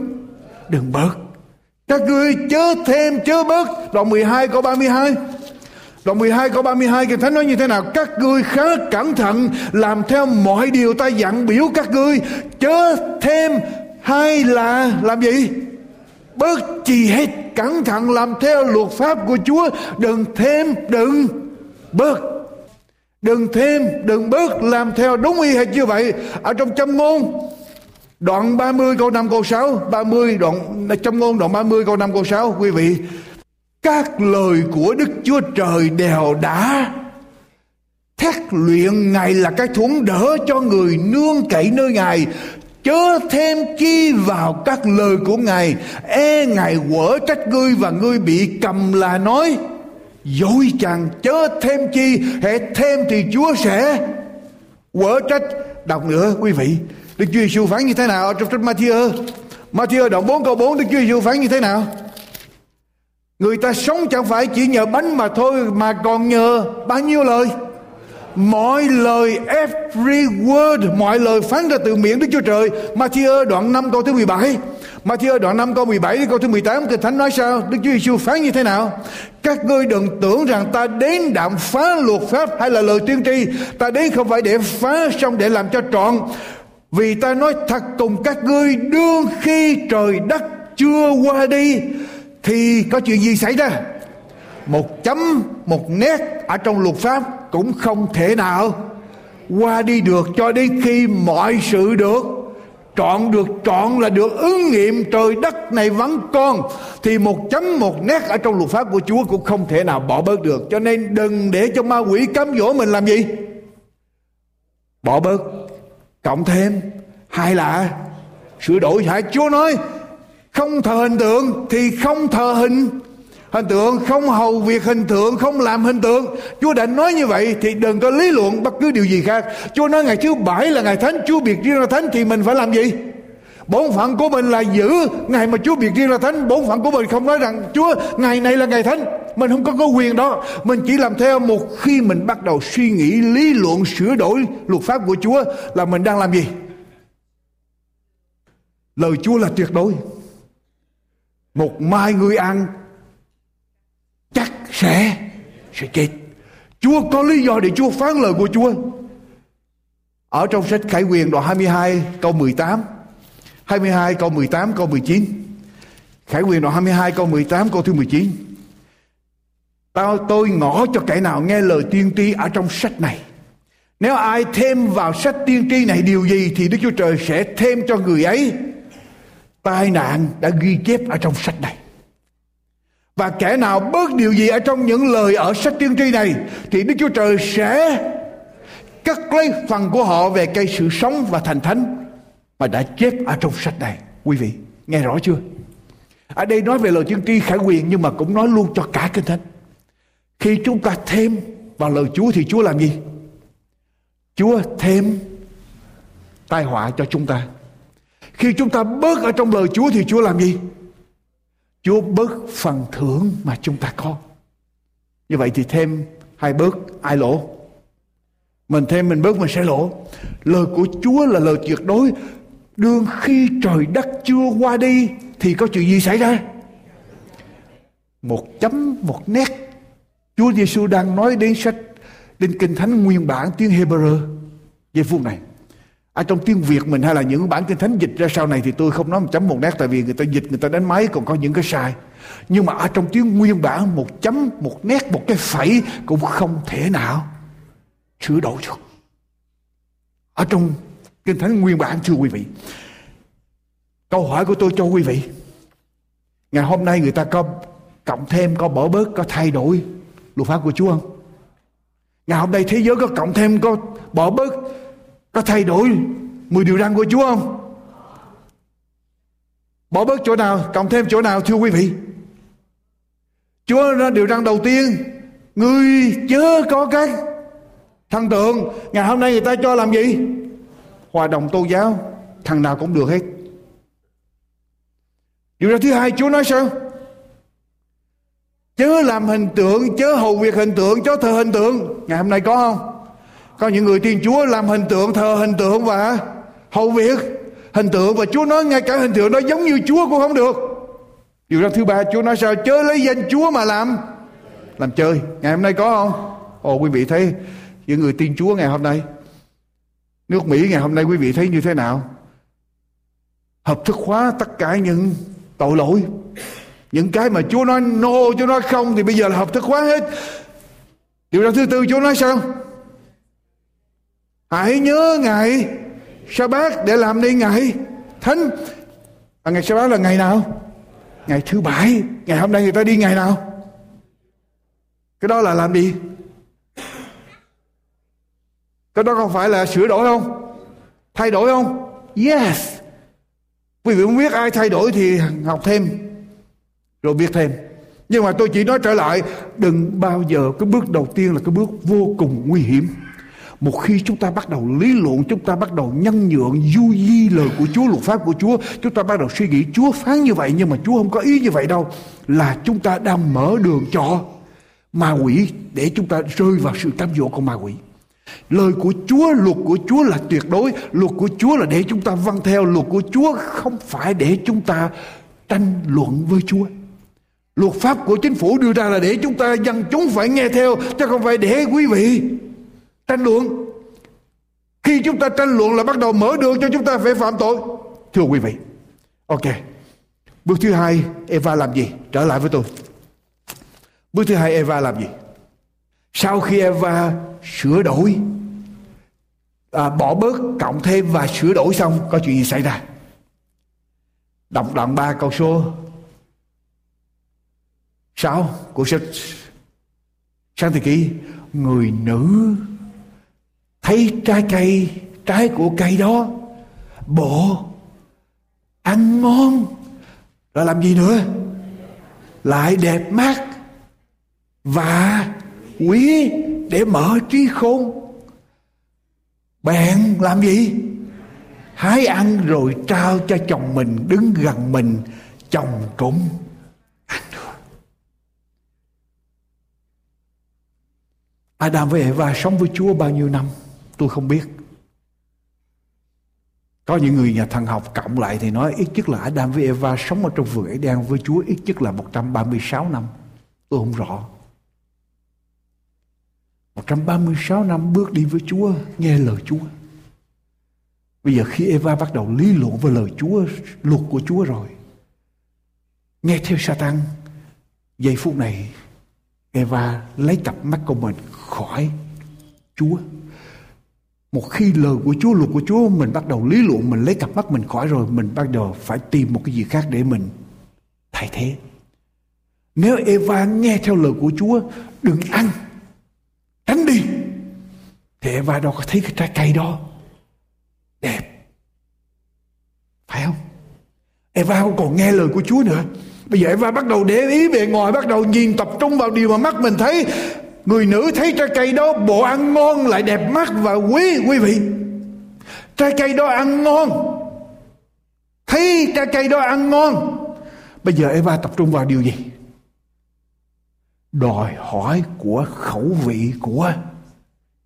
Đừng bớt. Các ngươi chớ thêm, chớ bớt. Đoạn 12 câu 32 Đoạn 12 câu 32 Kinh Thánh nói như thế nào? Các ngươi khá cẩn thận, Làm theo mọi điều ta dặn biểu các ngươi. Chớ thêm hay là, làm gì? Bớt chi hết Cẩn thận, làm theo luật pháp của Chúa. Đừng thêm, đừng bớt. Đừng thêm, đừng bớt, Làm theo đúng y hệt như vậy. Ở trong châm ngôn, Đoạn 30 câu 5 câu 6 30 đoạn, trong ngôn đoạn 30 câu 5 câu 6 Quý vị các lời của Đức Chúa Trời đều đã thét luyện Ngài là cái thuẫn đỡ cho người nương cậy nơi Ngài. Chớ thêm chi vào các lời của Ngài. E Ngài quở trách ngươi và ngươi bị cầm là nói, dối chàng, chớ thêm chi hệ thêm thì Chúa sẽ quở trách. Đọc nữa, quý vị. Đức Chúa Giêsu phán như thế nào trong sách Matthew? Matthew đoạn 4 câu 4 Đức Chúa Giêsu phán như thế nào? Người ta sống chẳng phải chỉ nhờ bánh mà thôi mà còn nhờ bao nhiêu lời. Mọi lời every word, mọi lời phán ra từ miệng Đức Chúa Trời. Matthew đoạn 5 câu thứ 17. Matthew đoạn 5 câu 17 đến câu thứ 18 Kinh Thánh nói sao? Đức Chúa Giêsu phán như thế nào? Các ngươi đừng tưởng rằng ta đến đạm phá luật pháp hay là lời tiên tri. Ta đến không phải để phá xong để làm cho trọn. Vì ta nói thật cùng các ngươi đương khi trời đất chưa qua đi thì có chuyện gì xảy ra? Một chấm, một nét ở trong luật pháp cũng không thể nào qua đi được cho đến khi mọi sự được chọn được chọn là được ứng nghiệm trời đất này vẫn còn thì một chấm, một nét ở trong luật pháp của Chúa cũng không thể nào bỏ bớt được. Cho nên đừng để cho ma quỷ cám dỗ mình làm gì? Bỏ bớt. Cộng thêm hay là sửa đổi. Hả? Chúa nói không thờ hình tượng thì không thờ hình. Hình tượng không hầu việc, hình tượng không làm hình tượng. Chúa đã nói như vậy thì đừng có lý luận bất cứ điều gì khác. Chúa nói ngày thứ bảy là ngày thánh, chúa biệt riêng là thánh thì mình phải làm gì? Bổn phận của mình là giữ ngày mà chúa biệt riêng là thánh. Bổn phận của mình không nói rằng, chúa, ngày này là ngày thánh. Mình không có có quyền đó. Mình chỉ làm theo một khi mình bắt đầu suy nghĩ, lý luận, sửa đổi luật pháp của chúa là mình đang làm gì? Lời chúa là tuyệt đối một mai người ăn, chắc sẽ sẽ chết. Chúa có lý do để Chúa phán lời của Chúa. Ở trong sách Khải Quyền đoạn 22 câu 18 22 câu 18 câu 19 Khải Quyền đoạn 22 câu 18 câu thứ 19 Tao, tôi ngỏ cho kẻ nào nghe lời tiên tri ở trong sách này. Nếu ai thêm vào sách tiên tri này điều gì Thì Đức Chúa Trời sẽ thêm cho người ấy tai nạn đã ghi chép ở trong sách này và kẻ nào bớt điều gì ở trong những lời ở sách tiên tri này thì Đức Chúa Trời sẽ cắt lấy phần của họ về cây sự sống và thành thánh mà đã chép ở trong sách này. Quý vị, nghe rõ chưa? Ở đây nói về lời tiên tri khải quyền nhưng mà cũng nói luôn cho cả kinh thánh. Khi chúng ta thêm vào lời Chúa thì Chúa làm gì? Chúa thêm tai họa cho chúng ta. Khi chúng ta bớt ở trong lời Chúa thì Chúa làm gì? Chúa bớt phần thưởng mà chúng ta có. Như vậy thì thêm hay bớt ai lỗ? Mình thêm mình bớt mình sẽ lỗ. Lời của Chúa là lời tuyệt đối. Đương khi trời đất chưa qua đi thì có chuyện gì xảy ra? Một chấm, một nét. Chúa Giêsu đang nói đến sách đến kinh thánh nguyên bản tiếng Hebrew giây phút này ở trong tiếng Việt mình hay là những bản kinh thánh dịch ra sau này thì tôi không nói một chấm một nét, tại vì người ta dịch, người ta đánh máy còn có những cái sai. Nhưng mà ở trong tiếng nguyên bản, một chấm một nét, một cái phẩy cũng không thể nào sửa đổi được. Ở trong kinh thánh nguyên bản, thưa quý vị, câu hỏi của tôi cho quý vị, ngày hôm nay người ta có cộng thêm, có bỏ bớt, có thay đổi luật pháp của Chúa không? Ngày hôm nay thế giới có cộng thêm, có bỏ bớt có thay đổi mười điều răn của Chúa không? Bỏ bớt chỗ nào, cộng thêm chỗ nào thưa quý vị? Chúa ra điều răn đầu tiên, người chớ có các thần tượng. Ngày hôm nay người ta cho làm gì? Hòa đồng tôn giáo, thằng nào cũng được hết. Điều ra thứ hai Chúa nói sao? chớ làm hình tượng chớ hầu việc hình tượng chớ thờ hình tượng ngày hôm nay có không có những người tiên chúa làm hình tượng thờ hình tượng và hầu việc, hình tượng và chúa nói ngay cả hình tượng đó giống như chúa cũng không được. Điều ra thứ ba, chúa nói sao? Chớ lấy danh chúa mà làm làm chơi. Ngày hôm nay có không? Ồ, quý vị thấy những người tiên chúa ngày hôm nay. Nước mỹ ngày hôm nay quý vị thấy như thế nào? Hợp thức hóa tất cả những tội lỗi. Những cái mà Chúa nói no, Chúa nói không thì bây giờ là hợp thức hóa hết. Điều ra thứ tư, Chúa nói sao? Hãy nhớ ngày sa bát để làm đi ngày thánh. À, ngày sa bát là ngày nào? Ngày thứ bảy. Ngày hôm nay người ta đi ngày nào? Cái đó là làm gì? Cái đó không phải là sửa đổi không? Thay đổi không? Yes. Quý vị muốn biết ai thay đổi thì học thêm. Rồi biết thêm. Nhưng mà tôi chỉ nói trở lại đừng bao giờ cái bước đầu tiên là cái bước vô cùng nguy hiểm một khi chúng ta bắt đầu lý luận, chúng ta bắt đầu nhân nhượng, du di lời của Chúa, luật pháp của Chúa, chúng ta bắt đầu suy nghĩ, Chúa phán như vậy nhưng mà Chúa không có ý như vậy đâu, là chúng ta đang mở đường cho ma quỷ để chúng ta rơi vào sự cám dỗ của ma quỷ. Lời của Chúa, luật của Chúa là tuyệt đối, luật của Chúa là để chúng ta vâng theo, luật của Chúa không phải để chúng ta tranh luận với Chúa. Luật pháp của chính phủ đưa ra là để chúng ta dân chúng phải nghe theo, chứ không phải để quý vị tranh luận. Khi chúng ta tranh luận là bắt đầu mở đường cho chúng ta phải phạm tội. Thưa quý vị. Ok. Bước thứ hai Eva làm gì? Trở lại với tôi. Bước thứ hai Eva làm gì? Sau khi Eva sửa đổi à, bỏ bớt cộng thêm và sửa đổi xong có chuyện gì xảy ra? Đọc đoạn 3 câu số Sao? Của sách Sáng thế kỳ Người nữ Thấy trái cây, Trái của cây đó Bộ Ăn ngon. Rồi làm gì nữa? Lại đẹp mắt Và quý Để mở trí khôn. Bạn làm gì? Hái ăn rồi trao cho chồng mình, Đứng gần mình, Chồng cũng Adam với Eva sống với Chúa bao nhiêu năm? Tôi không biết có những người nhà thần học cộng lại thì nói ít nhất là Adam với Eva sống ở trong vườn Eden với Chúa ít nhất là 136 năm. Tôi không rõ. 136 năm bước đi với Chúa, nghe lời Chúa. Bây giờ khi Eva bắt đầu lý luận với lời Chúa, luật của Chúa rồi. Nghe theo Satan, giây phút này Eva lấy cặp mắt của mình khỏi Chúa. Một khi lời của Chúa, luật của Chúa mình bắt đầu lý luận, mình lấy cặp mắt mình khỏi rồi, mình bắt đầu phải tìm một cái gì khác để mình thay thế. Nếu Eva nghe theo lời của Chúa, đừng ăn, tránh đi. Thì Eva đâu có thấy cái trái cây đó đẹp. Phải không? Eva không còn nghe lời của Chúa nữa. Bây giờ Eva bắt đầu để ý về ngoài Bắt đầu nhìn tập trung vào điều mà mắt mình thấy Người nữ thấy trái cây đó, bộ ăn ngon lại đẹp mắt và quý quý vị. Trái cây đó ăn ngon. Thấy trái cây đó ăn ngon. Bây giờ Eva tập trung vào điều gì? Đòi hỏi của khẩu vị của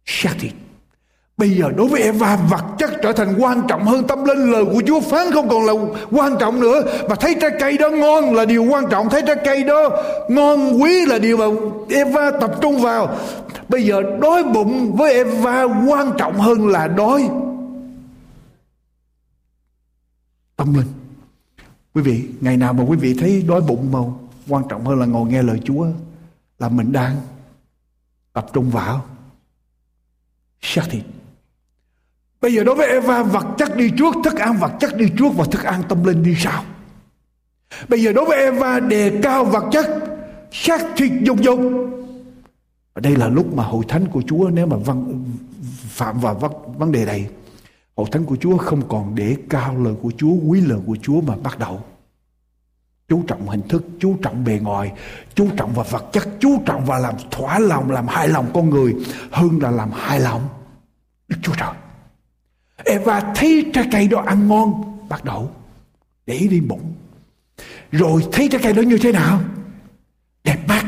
xác thịt. Bây giờ đối với Eva, vật chất trở thành quan trọng hơn tâm linh, lời của Chúa phán không còn là quan trọng nữa. Và thấy trái cây đó ngon là điều quan trọng, thấy trái cây đó ngon quý là điều mà Eva tập trung vào. Bây giờ đói bụng với Eva, quan trọng hơn là đói tâm linh. Quý vị, ngày nào mà quý vị thấy đói bụng mà quan trọng hơn là ngồi nghe lời Chúa là mình đang tập trung vào. Xác thịt. Bây giờ đối với Eva vật chất đi trước, thức ăn vật chất đi trước và thức ăn tâm linh đi sau. Bây giờ đối với Eva đề cao vật chất, xác thịt dục dục. Và đây là lúc mà hội thánh của Chúa nếu mà văn, phạm vào vấn, vấn đề này. Hội thánh của Chúa không còn để cao lời của Chúa, quý lời của Chúa mà bắt đầu. Chú trọng hình thức, chú trọng bề ngoài, chú trọng vào vật chất, chú trọng vào làm thỏa lòng, làm hài lòng con người hơn là làm hài lòng Đức Chúa Trời. Eva thấy trái cây đó ăn ngon bắt đầu để đi bụng rồi thấy trái cây đó như thế nào? Đẹp mắt.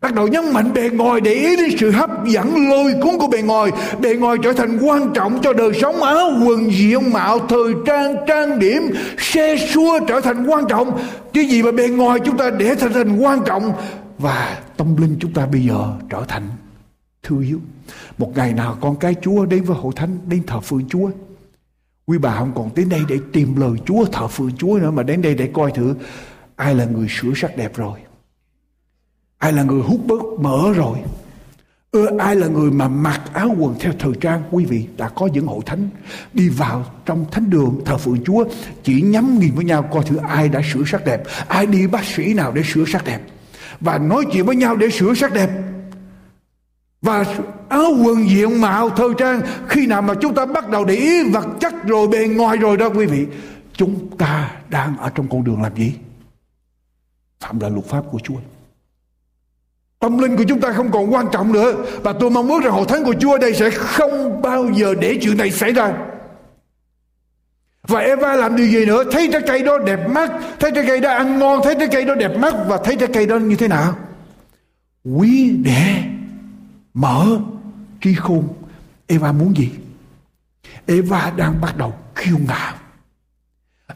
Bắt đầu nhấn mạnh bề ngoài để ý đến sự hấp dẫn lôi cuốn của bề ngoài. Bề ngoài trở thành quan trọng cho đời sống áo quần diện mạo, thời trang trang điểm. Xe xua trở thành quan trọng. Cái gì mà bề ngoài chúng ta để trở thành quan trọng. Và tâm linh chúng ta bây giờ trở thành thư yếu một ngày nào con cái chúa đến với hội thánh, đến thờ phượng chúa? Quý bà không còn đến đây để tìm lời chúa, thờ phượng chúa nữa, mà đến đây để coi thử ai là người sửa sắc đẹp rồi. Ai là người hút bớt mỡ rồi? Ưa ai là người mà mặc áo quần theo thời trang? Quý vị, đã có những hội thánh đi vào trong thánh đường thờ phượng chúa, chỉ nhắm nhìn với nhau coi thử ai đã sửa sắc đẹp. Ai đi bác sĩ nào để sửa sắc đẹp? Và nói chuyện với nhau để sửa sắc đẹp và áo quần diện mạo thời trang, khi nào mà chúng ta bắt đầu để ý vật chất rồi bề ngoài rồi đó, quý vị, chúng ta đang ở trong con đường làm gì? Phạm là luật pháp của Chúa. Tâm linh của chúng ta không còn quan trọng nữa. Và tôi mong ước rằng hội thánh của Chúa đây sẽ không bao giờ để chuyện này xảy ra. Và Eva làm điều gì nữa? Thấy trái cây đó đẹp mắt, Thấy trái cây đó ăn ngon, Thấy trái cây đó đẹp mắt, Và thấy trái cây đó như thế nào? Quý để mở trí khôn. Eva muốn gì? Eva đang bắt đầu kiêu ngạo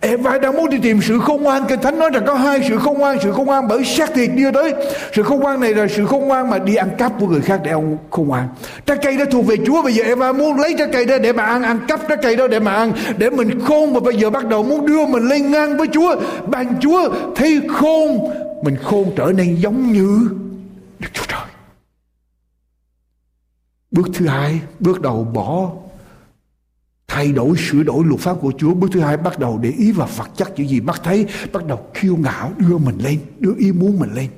Eva đang muốn đi tìm sự khôn ngoan. Kinh Thánh nói rằng có hai sự khôn ngoan. Sự khôn ngoan bởi xác thịt đưa tới. Sự khôn ngoan này là sự khôn ngoan mà đi ăn cắp của người khác để ông khôn ngoan. Trái cây đó thuộc về Chúa. Bây giờ Eva muốn lấy trái cây đó để mà ăn. Ăn cắp trái cây đó để mà ăn. Để mình khôn. Và bây giờ bắt đầu muốn đưa mình lên ngang với Chúa. Bàn Chúa thấy khôn, Mình khôn trở nên giống như Đức Chúa Trời. Bước thứ hai, Bước đầu bỏ, thay đổi, sửa đổi luật pháp của Chúa. Bước thứ hai, bắt đầu để ý vào vật chất những gì mắt thấy, bắt đầu khiêu ngạo, đưa mình lên, đưa ý muốn mình lên.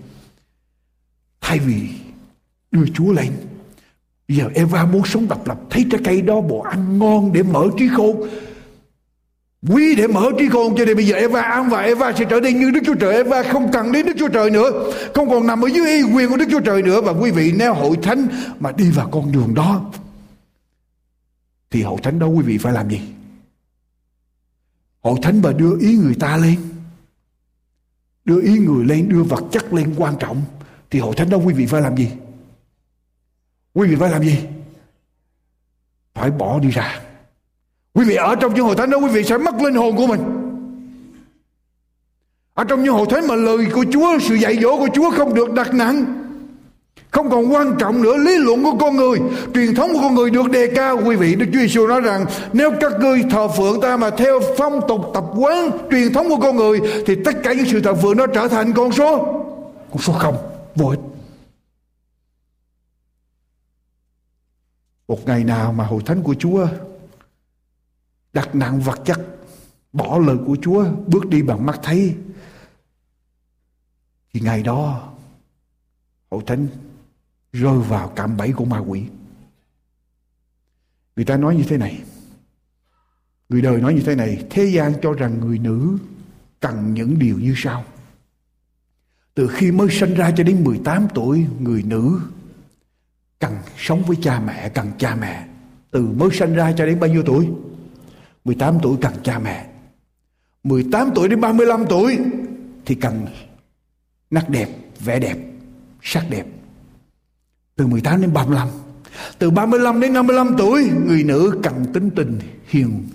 Thay vì đưa Chúa lên, bây giờ Eva muốn sống độc lập, thấy trái cây đó bộ ăn ngon để mở trí khôn quý để mở trí khôn, cho nên bây giờ Eva ăn và Eva sẽ trở nên như Đức Chúa Trời. Eva không cần đến Đức Chúa Trời nữa, không còn nằm ở dưới y quyền của Đức Chúa Trời nữa. Và quý vị, nếu hội thánh mà đi vào con đường đó, thì hội thánh đó quý vị phải làm gì? Hội thánh mà đưa ý người ta lên, đưa ý người lên, đưa vật chất lên quan trọng, thì hội thánh đó quý vị phải làm gì? Quý vị phải làm gì? Phải bỏ đi ra quý vị ở trong những hội thánh đó, quý vị sẽ mất linh hồn của mình. Ở trong những hội thánh mà lời của Chúa, sự dạy dỗ của Chúa không được đặt nặng, không còn quan trọng nữa, lý luận của con người, truyền thống của con người được đề cao. Quý vị, đức chúa giêsu nói rằng, nếu các ngươi thờ phượng ta mà theo phong tục tập quán, truyền thống của con người, thì tất cả những sự thờ phượng nó trở thành con số. Con số không, vô ích. Một ngày nào mà hội thánh của chúa đặt nặng vật chất, bỏ lời của chúa, bước đi bằng mắt thấy. Thì ngày đó hội thánh rơi vào cạm bẫy của ma quỷ. Người ta nói như thế này, người đời nói như thế này, thế gian cho rằng người nữ cần những điều như sau. Từ khi mới sinh ra cho đến 18 tuổi, người nữ cần sống với cha mẹ, cần cha mẹ. Từ mới sinh ra cho đến bao nhiêu tuổi? 18 tuổi cần cha mẹ. 18 tuổi đến 35 tuổi thì cần nắc đẹp, vẻ đẹp, sắc đẹp. Từ 18 đến 35 từ 35 đến 55 tuổi, người nữ cần tính tình hiền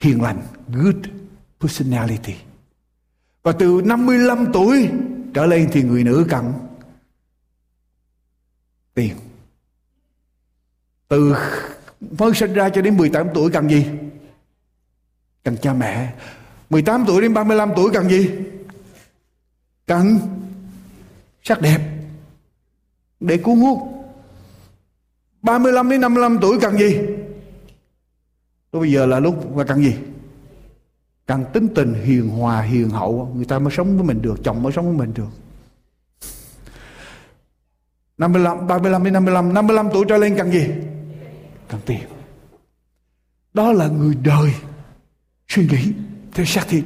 hiền lành, good personality. Và từ 55 tuổi trở lên thì người nữ cần tiền. Từ mới sinh ra cho đến 18 tuổi cần gì? Cần cha mẹ 18 tuổi đến 35 tuổi cần gì cần sắc đẹp để cuốn hút 35 đến 55 tuổi cần gì? Tôi bây giờ là lúc mà cần gì? Cần tính tình hiền hòa, hiền hậu. Người ta mới sống với mình được, chồng mới sống với mình được. 55, 35 đến 55, 55 tuổi trở lên cần gì? Cần tiền. Đó là người đời suy nghĩ theo xác thịt.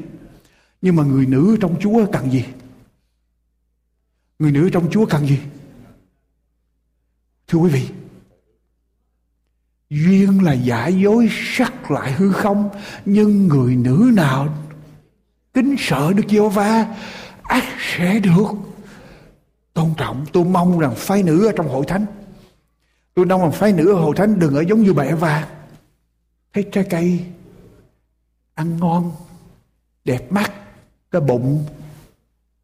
Nhưng mà người nữ trong Chúa cần gì? Người nữ trong Chúa cần gì? Thưa quý vị, duyên là giả dối sắc lại hư không nhưng người nữ nào kính sợ Đức Giê-hô-va ác sẽ được tôn trọng tôi mong rằng phái nữ ở trong hội thánh tôi mong rằng phái nữ ở hội thánh đừng ở giống như bà và thấy trái cây ăn ngon, đẹp mắt, cái bụng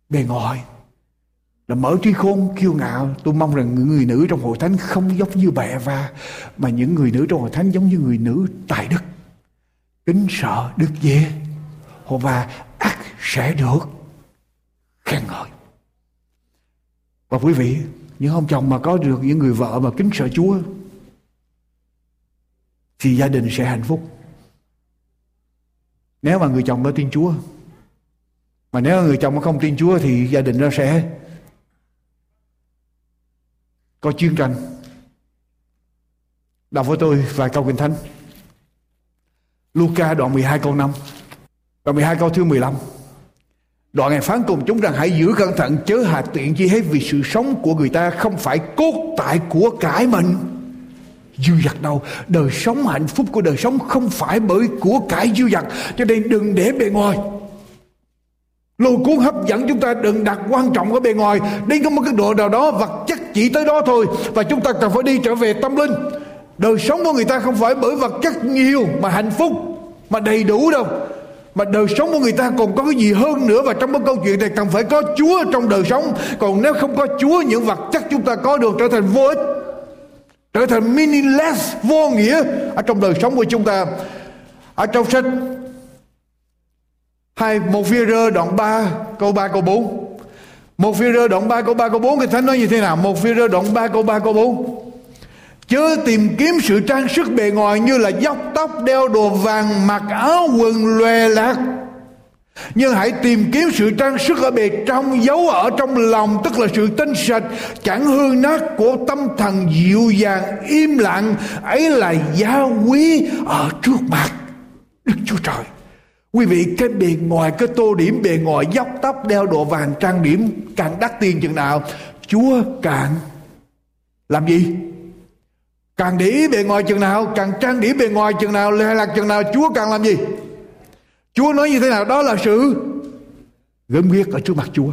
bề ngoài. Là mở trí khôn kiêu ngạo, tôi mong rằng những người nữ trong hội thánh không giống như bè và mà những người nữ trong hội thánh giống như người nữ tài đức. Kính sợ đức dê và ắt sẽ được khen ngợi. Và quý vị, những ông chồng mà có được những người vợ mà kính sợ Chúa, thì gia đình sẽ hạnh phúc nếu mà người chồng đó tin Chúa, mà nếu người chồng không tin Chúa thì gia đình nó sẽ có chiến tranh. Đọc với tôi vài câu kinh thánh. Luca đoạn 12 câu 5 Đoạn 12 câu thứ 15 Đoạn ngài phán cùng chúng rằng hãy giữ cẩn thận, chớ hạ tiện chi hết vì sự sống của người ta không phải cốt tại của cải mình dư dật đâu? Đời sống hạnh phúc của đời sống không phải bởi của cải dư dật. Cho nên đừng để bề ngoài. Lôi cuốn hấp dẫn chúng ta đừng đặt quan trọng ở bề ngoài. Đến có một cái độ nào đó, vật chất chỉ tới đó thôi. Và chúng ta cần phải đi trở về tâm linh. Đời sống của người ta không phải bởi vật chất nhiều mà hạnh phúc, mà đầy đủ đâu. Mà đời sống của người ta còn có cái gì hơn nữa. Và trong cái câu chuyện này cần phải có Chúa trong đời sống. Còn nếu không có Chúa, những vật chất chúng ta có được trở thành vô ích trở thành meaningless vô nghĩa ở trong đời sống của chúng ta. Ở trong sách hai một phi rơ đoạn 3 câu 3 câu 4 một phi rơ đoạn 3 câu 3 câu 4 thì thánh nói như thế nào? Một phi rơ đoạn 3 câu 3 câu 4 Chớ tìm kiếm sự trang sức bề ngoài như là dốc tóc, đeo đồ vàng, mặc áo quần lòe lạc. Nhưng hãy tìm kiếm sự trang sức ở bề trong, giấu ở trong lòng, tức là sự tinh sạch, chẳng hư nát của tâm thần dịu dàng, im lặng. Ấy là giá quý ở trước mặt Đức Chúa Trời. Quý vị cái bề ngoài cái tô điểm bề ngoài dốc tóc đeo đồ vàng trang điểm càng đắt tiền chừng nào Chúa càng làm gì? Càng để ý bề ngoài chừng nào Càng trang điểm bề ngoài chừng nào Lệ lạc chừng nào Chúa càng làm gì Chúa nói như thế nào? Đó là sự gớm ghiếc ở trước mặt Chúa.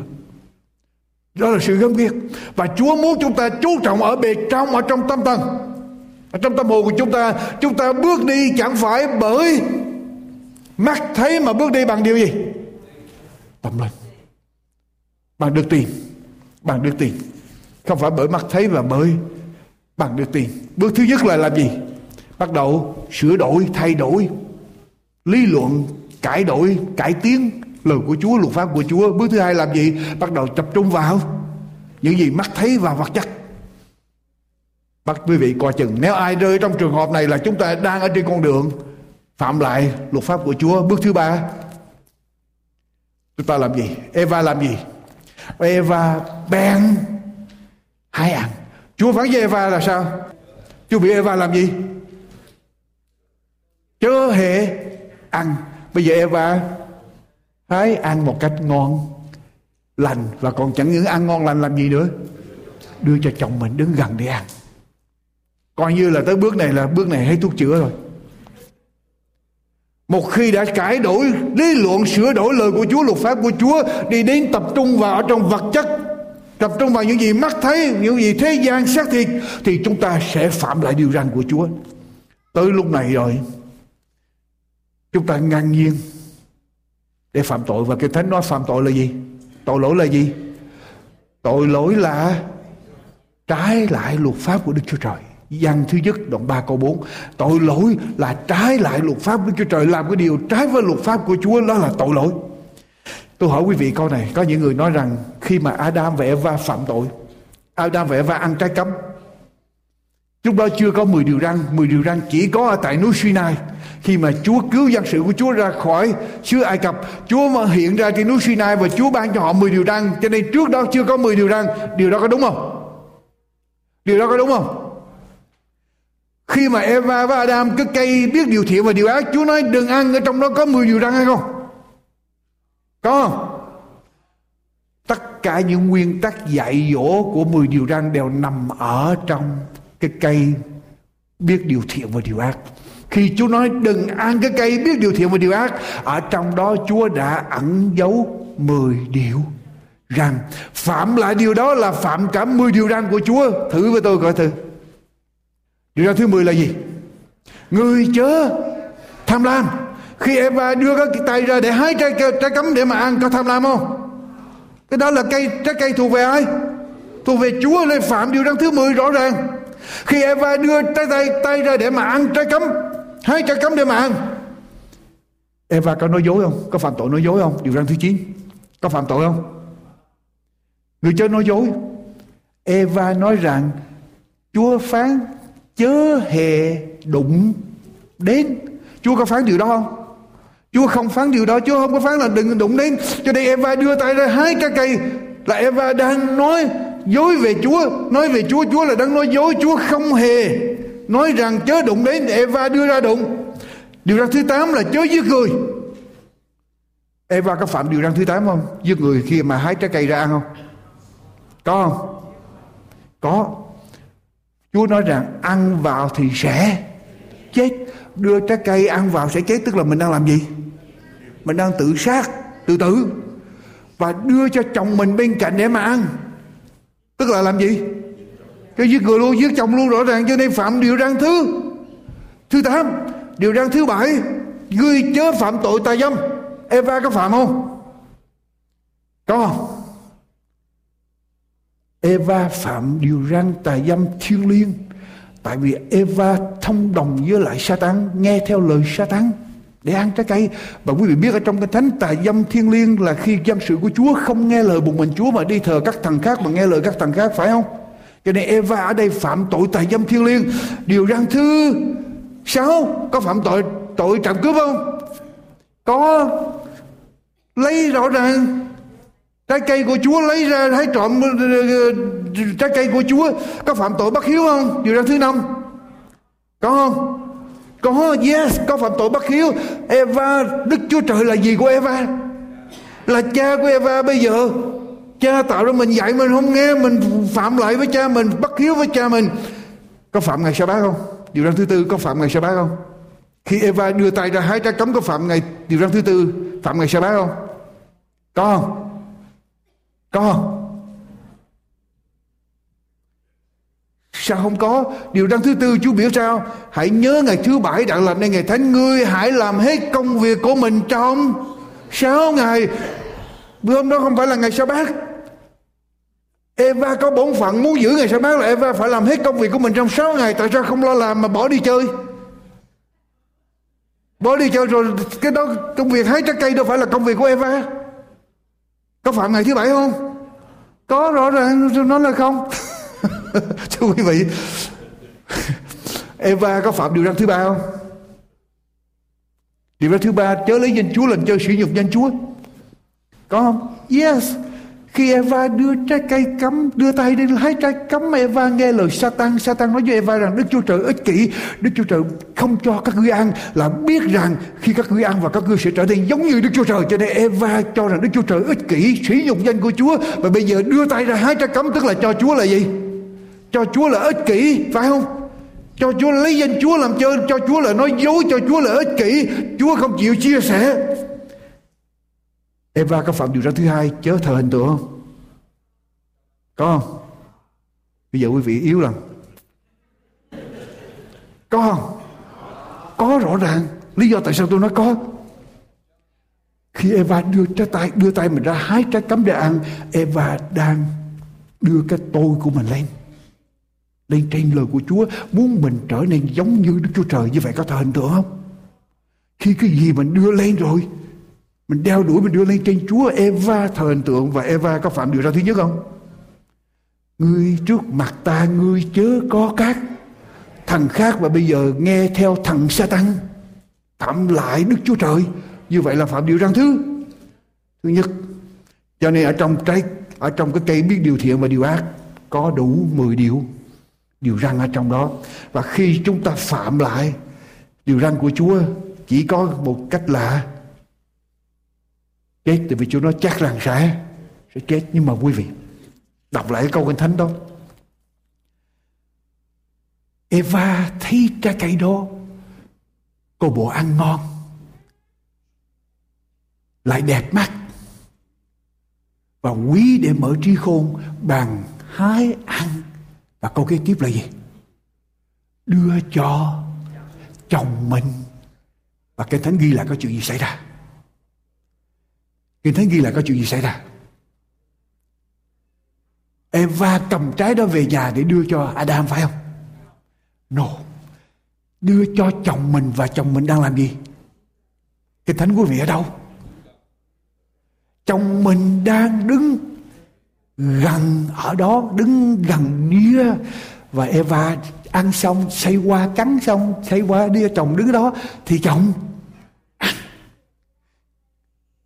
Đó là sự gớm ghiếc. Và Chúa muốn chúng ta chú trọng ở bề trong, ở trong tâm thần ở trong tâm hồn của chúng ta. Chúng ta bước đi chẳng phải bởi mắt thấy mà bước đi bằng điều gì? Tâm linh. Bằng được tiền. Bằng được tiền. Không phải bởi mắt thấy mà bởi bằng được tiền. Bước thứ nhất là làm gì? Bắt đầu sửa đổi, thay đổi lý luận cải đổi, cải tiến lời của Chúa, luật pháp của Chúa. Bước thứ hai làm gì? Bắt đầu tập trung vào những gì mắt thấy và vật chất. Bắt quý vị coi chừng, nếu ai rơi trong trường hợp này là chúng ta đang ở trên con đường phạm lại luật pháp của Chúa. Bước thứ ba, chúng ta làm gì? Eva làm gì? Eva bèn hai ăn. Chúa phán với Eva là sao? Chúa bị Eva làm gì? Chớ hề ăn. Bây giờ Eva hãy ăn một cách ngon, lành và còn chẳng những ăn ngon lành làm gì nữa. Đưa cho chồng mình đứng gần để ăn. Coi như là tới bước này là bước này hết thuốc chữa rồi. Một khi đã cải đổi lý luận sửa đổi lời của Chúa, luật pháp của Chúa đi đến tập trung vào ở trong vật chất tập trung vào những gì mắt thấy những gì thế gian xác thịt thì chúng ta sẽ phạm lại điều răn của Chúa tới lúc này rồi chúng ta ngang nhiên để phạm tội. Và cái thánh nói phạm tội là gì? Tội lỗi là gì? Tội lỗi là trái lại luật pháp của Đức Chúa Trời. Giăng thứ nhất đoạn 3 câu 4 Tội lỗi là trái lại luật pháp của Đức Chúa Trời. Làm cái điều trái với luật pháp của Chúa Đó là tội lỗi. Tôi hỏi quý vị câu này, có những người nói rằng khi mà Adam và Eva phạm tội, Adam và Eva ăn trái cấm. Lúc đó chưa có 10 điều răn, 10 điều răn chỉ có ở tại núi Sinai. Khi mà Chúa cứu dân sự của Chúa ra khỏi xứ Ai Cập, Chúa mà hiện ra trên núi Sinai và Chúa ban cho họ 10 điều răn, cho nên trước đó chưa có 10 điều răn. Điều đó có đúng không? Điều đó có đúng không? Khi mà Eva và Adam cứ cây biết điều thiện và điều ác, Chúa nói đừng ăn ở trong đó có 10 điều răn hay không? Có không? Tất cả những nguyên tắc dạy dỗ của 10 điều răn đều nằm ở trong cái cây biết điều thiện và điều ác. Khi Chúa nói đừng ăn cái cây biết điều thiện và điều ác, ở trong đó Chúa đã ẩn giấu 10 điều rằng phạm lại điều đó là phạm cả 10 điều răn của Chúa. Thử với tôi coi thử. Điều răn thứ 10 là gì? Người chớ tham lam. Khi Eva đưa cái tay ra để hái trái, trái cấm để mà ăn có tham lam không? Cái đó là cây trái cây thuộc về ai? Thuộc về Chúa nên phạm điều răn thứ 10 rõ ràng. Khi Eva đưa trái tay, tay ra để mà ăn trái cấm, hái trái cấm để mà ăn. Eva có nói dối không? Có phạm tội nói dối không? Điều răn thứ 9. Có phạm tội không? Người chơi nói dối. Eva nói rằng Chúa phán chớ hề đụng đến. Chúa có phán điều đó không? Chúa không phán điều đó Chúa không có phán là đừng đụng đến Cho nên Eva đưa tay ra hái trái cây Là Eva đang nói dối về Chúa Nói về Chúa Chúa là đang nói dối, Chúa không hề nói rằng chớ đụng đến Eva đưa ra đụng Điều răn thứ 8 là chớ giết người Eva có phạm điều răn thứ 8 không? Giết người khi mà hái trái cây ra ăn không? Có không? Có Chúa nói rằng ăn vào thì sẽ chết Đưa trái cây ăn vào sẽ chết, Tức là mình đang làm gì? Mình đang tự sát, Tự tử Và đưa cho chồng mình bên cạnh để mà ăn Tức là làm gì? Cái giết người luôn, giết chồng luôn rõ ràng Cho nên phạm điều răn thứ Thứ 8 Điều răn thứ bảy Ngươi chớ phạm tội tà dâm Eva có phạm không? Có không? Eva phạm điều răn tà dâm thiêng liêng Tại vì Eva thông đồng với lại Satan Nghe theo lời Satan để ăn trái cây. Và quý vị biết ở trong cái thánh tà dâm thiên liêng là khi dân sự của Chúa không nghe lời một mình Chúa mà đi thờ các thần khác, mà nghe lời các thần khác, phải không? Cho nên Eva ở đây phạm tội tà dâm thiên liêng. Điều răn thứ sáu, có phạm tội tội trộm cướp không? Có. Lấy rõ ràng, trái cây của Chúa lấy ra, thấy trộm, trái cây của Chúa, có phạm tội bất hiếu không? Điều răn thứ năm, có không? Có, yes, có phạm tội bất hiếu. Eva, Đức Chúa Trời là gì của Eva? Là cha của Eva bây giờ. Cha tạo ra mình dạy mình không nghe, mình phạm lại với cha mình, bất hiếu với cha mình. Có phạm ngày sa bát không? Điều răn thứ tư, có phạm ngày sa bát không? Khi Eva đưa tay ra hái trái cấm, có phạm ngày điều răn thứ tư, phạm ngày sa bát không? Có không? Có không? Sao không có? Điều răn thứ tư, Chúa biểu sao? Hãy nhớ ngày thứ bảy đã làm nên ngày thánh, ngươi hãy làm hết công việc của mình trong sáu ngày. Bữa hôm đó không phải là ngày sa bát. Eva có bổn phận muốn giữ ngày sa bát là Eva phải làm hết công việc của mình trong sáu ngày. Tại sao không lo làm mà bỏ đi chơi? Bỏ đi chơi rồi cái đó, công việc hái trái cây đâu phải là công việc của Eva. Có phạm ngày thứ bảy không? Có, rõ ràng nó là không. thưa quý vị, Eva có phạm điều răn thứ ba không? Điều răn thứ ba, chớ lấy danh Chúa làm chơi sử dụng danh Chúa. Có không? Yes. Khi Eva đưa trái cây cấm đưa tay đi hái trái cấm Eva nghe lời Satan. Satan nói với Eva rằng, Đức Chúa Trời ích kỷ. Đức Chúa Trời không cho các ngươi ăn. Là biết rằng khi các ngươi ăn và các ngươi sẽ trở nên giống như Đức Chúa Trời. Cho nên Eva cho rằng Đức Chúa Trời ích kỷ sử dụng danh của Chúa. Và bây giờ đưa tay ra hái trái cấm tức là cho Chúa là gì? Cho Chúa là ích kỷ, phải không? Cho Chúa lấy danh Chúa làm chơi, cho Chúa là nói dối, cho Chúa là ích kỷ. Chúa không chịu chia sẻ. Eva có phạm điều răn thứ hai, chớ thờ hình tượng. Không có không? Bây giờ quý vị yếu lần. Có không? Có rõ ràng. Lý do tại sao tôi nói có. Khi Eva đưa trái tay, đưa tay mình ra, hái trái cấm để ăn Eva đang đưa cái tôi của mình lên lên trên lời của Chúa, muốn mình trở nên giống như Đức Chúa Trời, như vậy có thể hình tượng không? Khi cái gì mình đưa lên rồi, mình đeo đuổi, mình đưa lên trên Chúa, Eva thờ hình tượng và Eva có phạm điều ra thứ nhất không? Ngươi trước mặt ta, ngươi chớ có các thằng khác và bây giờ nghe theo thằng Satan phạm lại Đức Chúa Trời như vậy là phạm điều răn thứ thứ nhất, cho nên ở trong trái, ở trong cái cây biết điều thiện và điều ác, có đủ 10 điều điều răn ở trong đó. Và khi chúng ta phạm lại, điều răn của Chúa chỉ có một cách là chết, tại vì Chúa nói chắc rằng sẽ sẽ chết. Nhưng mà quý vị, đọc lại câu kinh thánh đó. Eva thấy trái cây đó cô bộ ăn ngon, lại đẹp mắt. Và quý để mở trí khôn bằng hái ăn và câu kế tiếp là gì đưa cho chồng mình và kinh thánh ghi lại có chuyện gì xảy ra kinh thánh ghi lại có chuyện gì xảy ra Eva cầm trái đó về nhà để đưa cho Adam, phải không? No. Đưa cho chồng mình và chồng mình đang làm gì? Kinh thánh quý vị ở đâu? Chồng mình đang đứng gần ở đó, đứng gần nia và Eva ăn xong xây qua cắn xong xây qua đưa chồng đứng đó thì chồng ăn.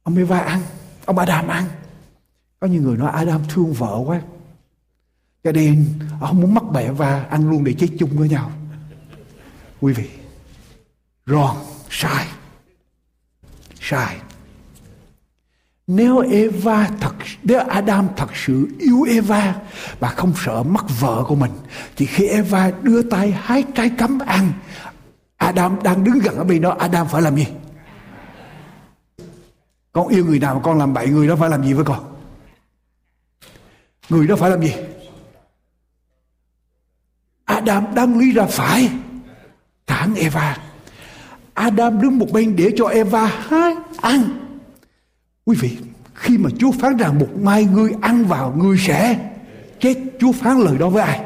Ông Eva ăn ông Adam ăn. Có những người nói Adam thương vợ quá. Cho nên ông muốn mắc bẻ và ăn luôn để chết chung với nhau. Quý vị wrong sai. Sai nếu Eva thật nếu Adam thật sự yêu Eva và không sợ mất vợ của mình, thì khi Eva đưa tay hái trái cấm ăn, Adam đang đứng gần ở bên đó, Adam phải làm gì? Con yêu người nào mà con làm bậy, người đó phải làm gì với con? Người đó phải làm gì? Adam đang lý ra phải cản Eva. Adam đứng một bên để cho Eva hái ăn quý vị, khi mà Chúa phán rằng một mai ngươi ăn vào ngươi sẽ chết, Chúa phán lời đó với ai?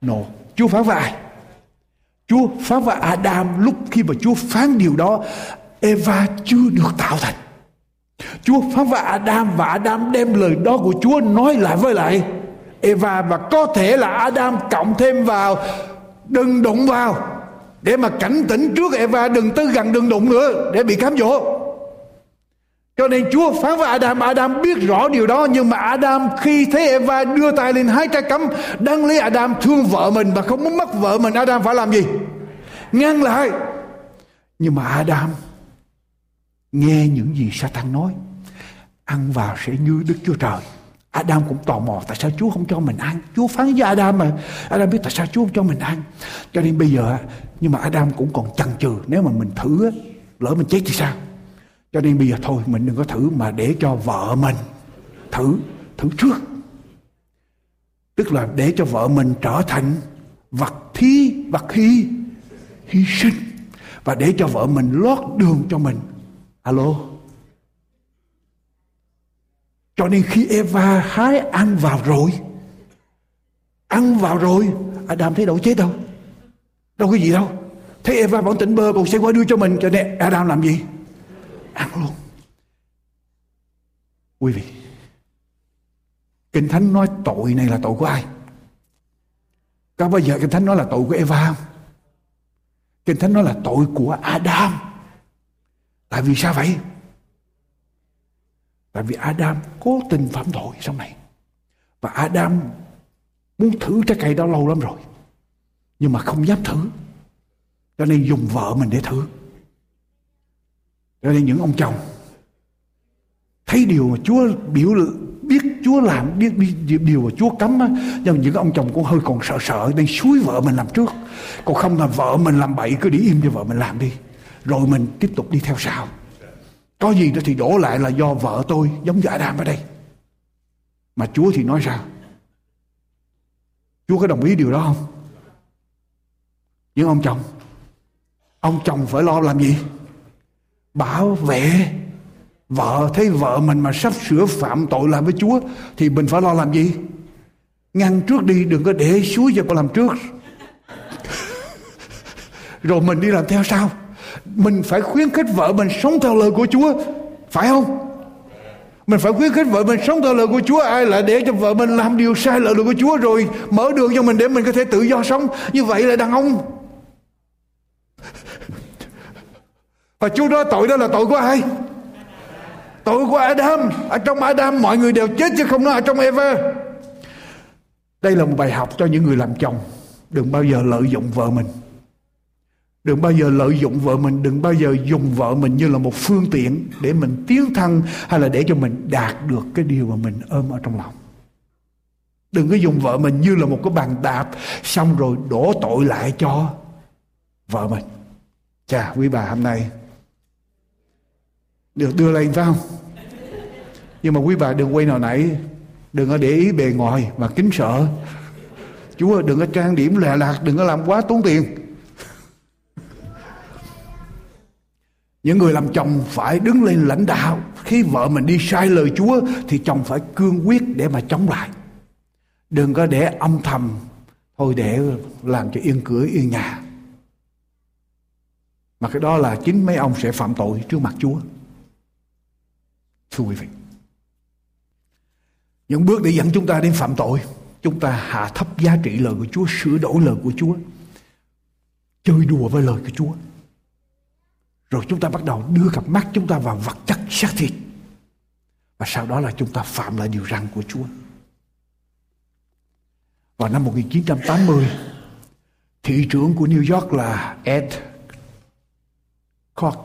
No, Chúa phán với ai? Chúa phán với Adam lúc khi mà Chúa phán điều đó, Eva chưa được tạo thành. Chúa phán với Adam và Adam đem lời đó của Chúa nói lại với lại Eva và có thể là Adam cộng thêm vào, đừng đụng vào. Để mà cảnh tỉnh trước Eva, đừng tới gần đừng đụng nữa, để bị cám dỗ cho nên Chúa phán với Adam Adam biết rõ điều đó, Nhưng mà Adam khi thấy Eva đưa tay lên hai trái cấm Đáng lý Adam thương vợ mình Và không muốn mất vợ mình, Adam phải làm gì? Ngăn lại. Nhưng mà Adam Nghe những gì Satan nói. Ăn vào sẽ như Đức Chúa Trời. Adam cũng tò mò, tại sao Chúa không cho mình ăn? Chúa phán với Adam mà. Adam biết tại sao Chúa không cho mình ăn. Cho nên bây giờ Nhưng mà Adam cũng còn chần chừ. Nếu mà mình thử Lỡ mình chết thì sao? Cho nên bây giờ thôi, mình đừng có thử mà để cho vợ mình thử thử trước. Tức là để cho vợ mình trở thành vật thí vật hy hy sinh. Và để cho vợ mình lót đường cho mình. Alo? Cho nên khi Eva hái ăn vào rồi, ăn vào rồi, Adam thấy đâu chết đâu? Đâu có gì đâu. Thấy Eva vẫn tỉnh bơ còn sẽ qua đưa cho mình. Cho nên Adam làm gì? Ăn luôn. Quý vị, kinh thánh nói tội này là tội của ai? Có bao giờ kinh thánh nói là tội của eva không? Kinh thánh nói là tội của adam. Tại vì sao vậy? Tại vì adam cố tình phạm tội trong này. Và adam muốn thử trái cây đó lâu lắm rồi, nhưng mà không dám thử. Cho nên dùng vợ mình để thử cho nên những ông chồng thấy điều mà Chúa biểu biết Chúa làm biết, biết điều mà Chúa cấm á nhưng những ông chồng cũng hơi còn sợ sợ nên suối vợ mình làm trước. Còn không là vợ mình làm bậy cứ để im cho vợ mình làm đi. Rồi mình tiếp tục đi theo sau. Có gì đó thì đổ lại là do vợ tôi giống như Adam ở đây. Mà Chúa thì nói sao? Chúa có đồng ý điều đó không? Những ông chồng ông chồng phải lo làm gì? Bảo vệ vợ thấy vợ mình mà sắp sửa phạm tội làm với Chúa, thì mình phải lo làm gì? Ngăn trước đi, đừng có để suối cho con làm trước. Rồi mình đi làm theo sao Mình phải khuyến khích vợ mình sống theo lời của Chúa. Phải không? Mình phải khuyến khích vợ mình sống theo lời của Chúa, Ai lại để cho vợ mình làm điều sai lời của Chúa, Rồi mở đường cho mình để mình có thể tự do sống Như vậy là đàn ông Và Chúa nói tội đó là tội của ai? Tội của Adam. Ở trong Adam mọi người đều chết chứ không nói ở trong Eva. Đây là một bài học cho những người làm chồng. Đừng bao giờ lợi dụng vợ mình. Đừng bao giờ lợi dụng vợ mình, đừng bao giờ dùng vợ mình như là một phương tiện để mình tiến thân hay là để cho mình đạt được cái điều mà mình ôm ở trong lòng. Đừng có dùng vợ mình như là một cái bàn đạp xong rồi đổ tội lại cho vợ mình. Chà, quý bà hôm nay được đưa lên, phải không? Nhưng mà quý bà đừng quay nào nãy, đừng có để ý bề ngoài mà kính sợ. Chúa đừng có trang điểm lè lạc đừng có làm quá tốn tiền. Những người làm chồng phải đứng lên lãnh đạo. Khi vợ mình đi sai lời chúa, thì chồng phải cương quyết để mà chống lại. Đừng có để âm thầm thôi để làm cho yên cửa, yên nhà. Mà cái đó là chính mấy ông sẽ phạm tội trước mặt chúa thưa quý vị, những bước để dẫn chúng ta đến phạm tội, chúng ta hạ thấp giá trị lời của Chúa, sửa đổi lời của Chúa, chơi đùa với lời của Chúa. Rồi chúng ta bắt đầu đưa cặp mắt chúng ta vào vật chất xác thịt. Và sau đó là chúng ta phạm lại điều răn của Chúa. Vào năm 1980 thị trưởng của New York là Ed Koch,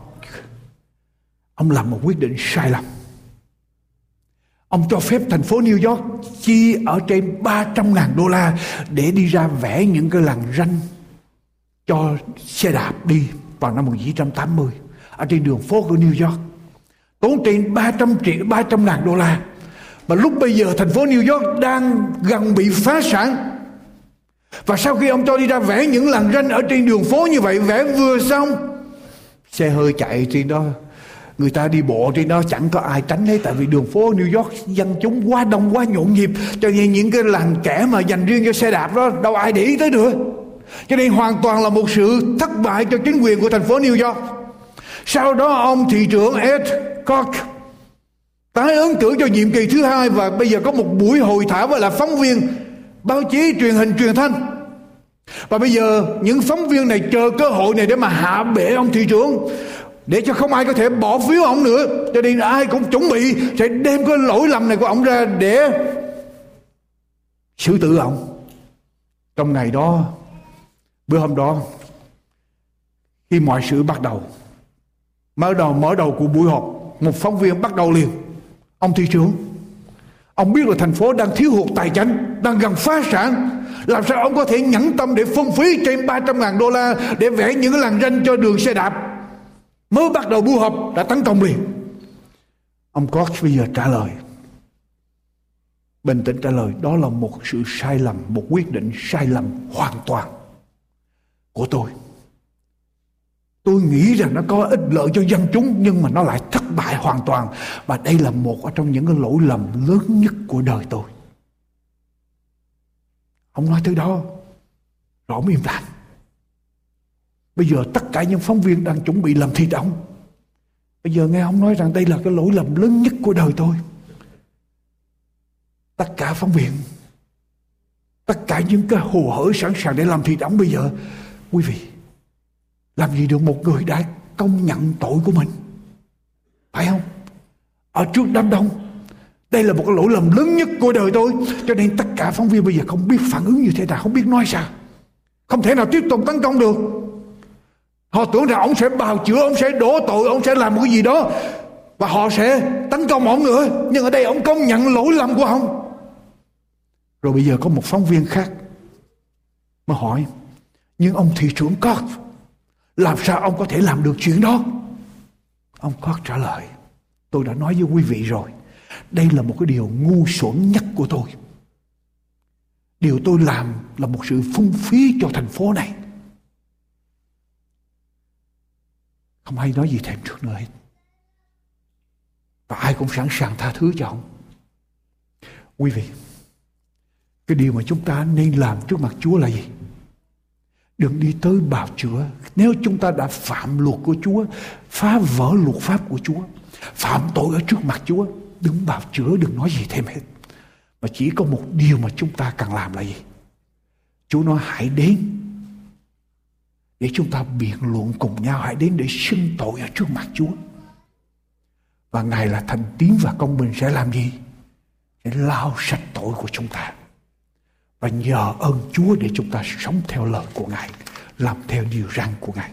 ông làm một quyết định sai lầm. Ông cho phép thành phố New York chi ở trên 300 ngàn đô la để đi ra vẽ những cái làn ranh cho xe đạp đi vào năm 1980 ở trên đường phố của New York. Tốn trên 300 triệu 300 ngàn đô la. Và lúc bây giờ thành phố New York đang gần bị phá sản. Và sau khi ông cho đi ra vẽ những làn ranh ở trên đường phố như vậy, vẽ vừa xong, xe hơi chạy trên đó người ta đi bộ trên đó chẳng có ai tránh hết, tại vì đường phố New York dân chúng quá đông, quá nhộn nhịp. Cho nên những cái làng kẻ mà dành riêng cho xe đạp đó, đâu ai để ý tới nữa. Cho nên hoàn toàn là một sự thất bại cho chính quyền của thành phố New York. Sau đó ông thị trưởng Ed Koch tái ứng cử cho nhiệm kỳ thứ hai và bây giờ có một buổi hội thảo với là phóng viên báo chí truyền hình truyền thanh. Và bây giờ những phóng viên này chờ cơ hội này để mà hạ bệ ông thị trưởng để cho không ai có thể bỏ phiếu ông nữa. Cho nên ai cũng chuẩn bị sẽ đem cái lỗi lầm này của ông ra để xử tử ông trong ngày đó, bữa hôm đó, khi mọi sự bắt đầu, mở đầu mở đầu của buổi họp, một phóng viên bắt đầu liền. Ông thị trưởng ông biết là thành phố đang thiếu hụt tài chính, đang gần phá sản. Làm sao ông có thể nhẫn tâm để phân phí trên 300 ngàn đô la để vẽ những làn ranh cho đường xe đạp? Mới bắt đầu bu họp đã tấn công liền. Ông Cox bây giờ trả lời. Bình tĩnh trả lời, đó là một sự sai lầm, một quyết định sai lầm hoàn toàn của tôi. Tôi nghĩ rằng nó có ích lợi cho dân chúng, nhưng mà nó lại thất bại hoàn toàn. Và đây là một trong những cái lỗi lầm lớn nhất của đời tôi. Ông nói thứ đó, rõ im lặng Bây giờ tất cả những phóng viên đang chuẩn bị làm thịt ông. Bây giờ nghe ông nói rằng đây là cái lỗi lầm lớn nhất của đời tôi. Tất cả phóng viên, tất cả những cái hồ hởi sẵn sàng để làm thịt ông bây giờ. Quý vị, làm gì được một người đã công nhận tội của mình? Phải không? Ở trước đám đông, đây là một cái lỗi lầm lớn nhất của đời tôi. Cho nên tất cả phóng viên bây giờ không biết phản ứng như thế nào, không biết nói sao. Không thể nào tiếp tục tấn công được. Họ tưởng rằng ông sẽ bào chữa, ông sẽ đổ tội, ông sẽ làm một cái gì đó. Và họ sẽ tấn công ông nữa. Nhưng ở đây ông công nhận lỗi lầm của ông. Rồi bây giờ có một phóng viên khác mà hỏi. Nhưng ông thị trưởng Cot, làm sao ông có thể làm được chuyện đó? Ông Cot trả lời. Tôi đã nói với quý vị rồi. Đây là một cái điều ngu xuẩn nhất của tôi. Điều tôi làm là một sự phung phí cho thành phố này. Không ai nói gì thêm trước nữa hết. Và ai cũng sẵn sàng tha thứ cho ông. Quý vị, cái điều mà chúng ta nên làm trước mặt Chúa là gì? Đừng đi tới bào chữa. Nếu chúng ta đã phạm luật của Chúa, phá vỡ luật pháp của Chúa, phạm tội ở trước mặt Chúa, đừng bào chữa, đừng nói gì thêm hết. Mà chỉ có một điều mà chúng ta cần làm là gì? Chúa nói hãy đến để chúng ta biện luận cùng nhau hãy đến để xưng tội ở trước mặt Chúa. Và Ngài là thành tín và công bình sẽ làm gì? Sẽ lao sạch tội của chúng ta. Và nhờ ơn Chúa để chúng ta sống theo lời của Ngài, làm theo điều răn của Ngài.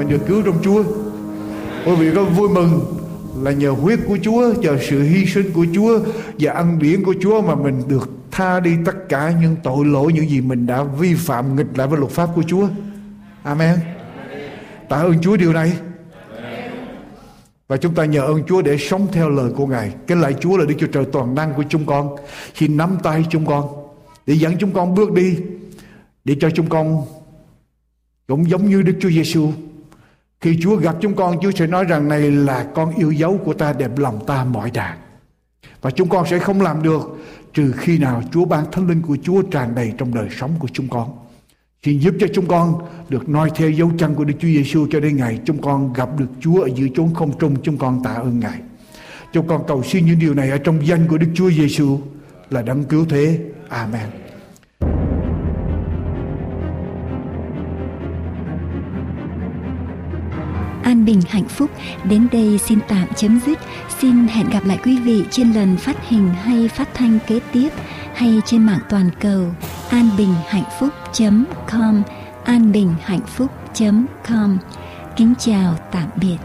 Mình được cứu trong Chúa. Quý vị có vui mừng là nhờ huyết của Chúa, nhờ sự hy sinh của Chúa và ăn điển của Chúa mà mình được tha đi tất cả những tội lỗi, những gì mình đã vi phạm, nghịch lại với luật pháp của Chúa. Amen. Tạ ơn Chúa điều này. Và chúng ta nhờ ơn Chúa để sống theo lời của Ngài. Cái lạy Chúa là Đức Chúa Trời toàn năng của chúng con. khi nắm tay chúng con, để dẫn chúng con bước đi, để cho chúng con cũng giống như Đức Chúa Giêsu khi Chúa gặp chúng con, Chúa sẽ nói rằng này là con yêu dấu của ta, đẹp lòng ta mọi đàn và chúng con sẽ không làm được trừ khi nào Chúa ban thánh linh của Chúa tràn đầy trong đời sống của chúng con Xin giúp cho chúng con được noi theo dấu chân của Đức Chúa Giêsu cho đến ngày chúng con gặp được Chúa ở giữa chốn không trung, chúng con tạ ơn Ngài. Chúng con cầu xin những điều này ở trong danh của Đức Chúa Giêsu là đấng cứu thế. Amen. An bình, hạnh phúc. Đến đây xin tạm chấm dứt. Xin hẹn gặp lại quý vị trên lần phát hình hay phát thanh kế tiếp hay trên mạng toàn cầu. Anbinhhạnhphúc.com anbinhhạnhphúc.com Kính chào, tạm biệt.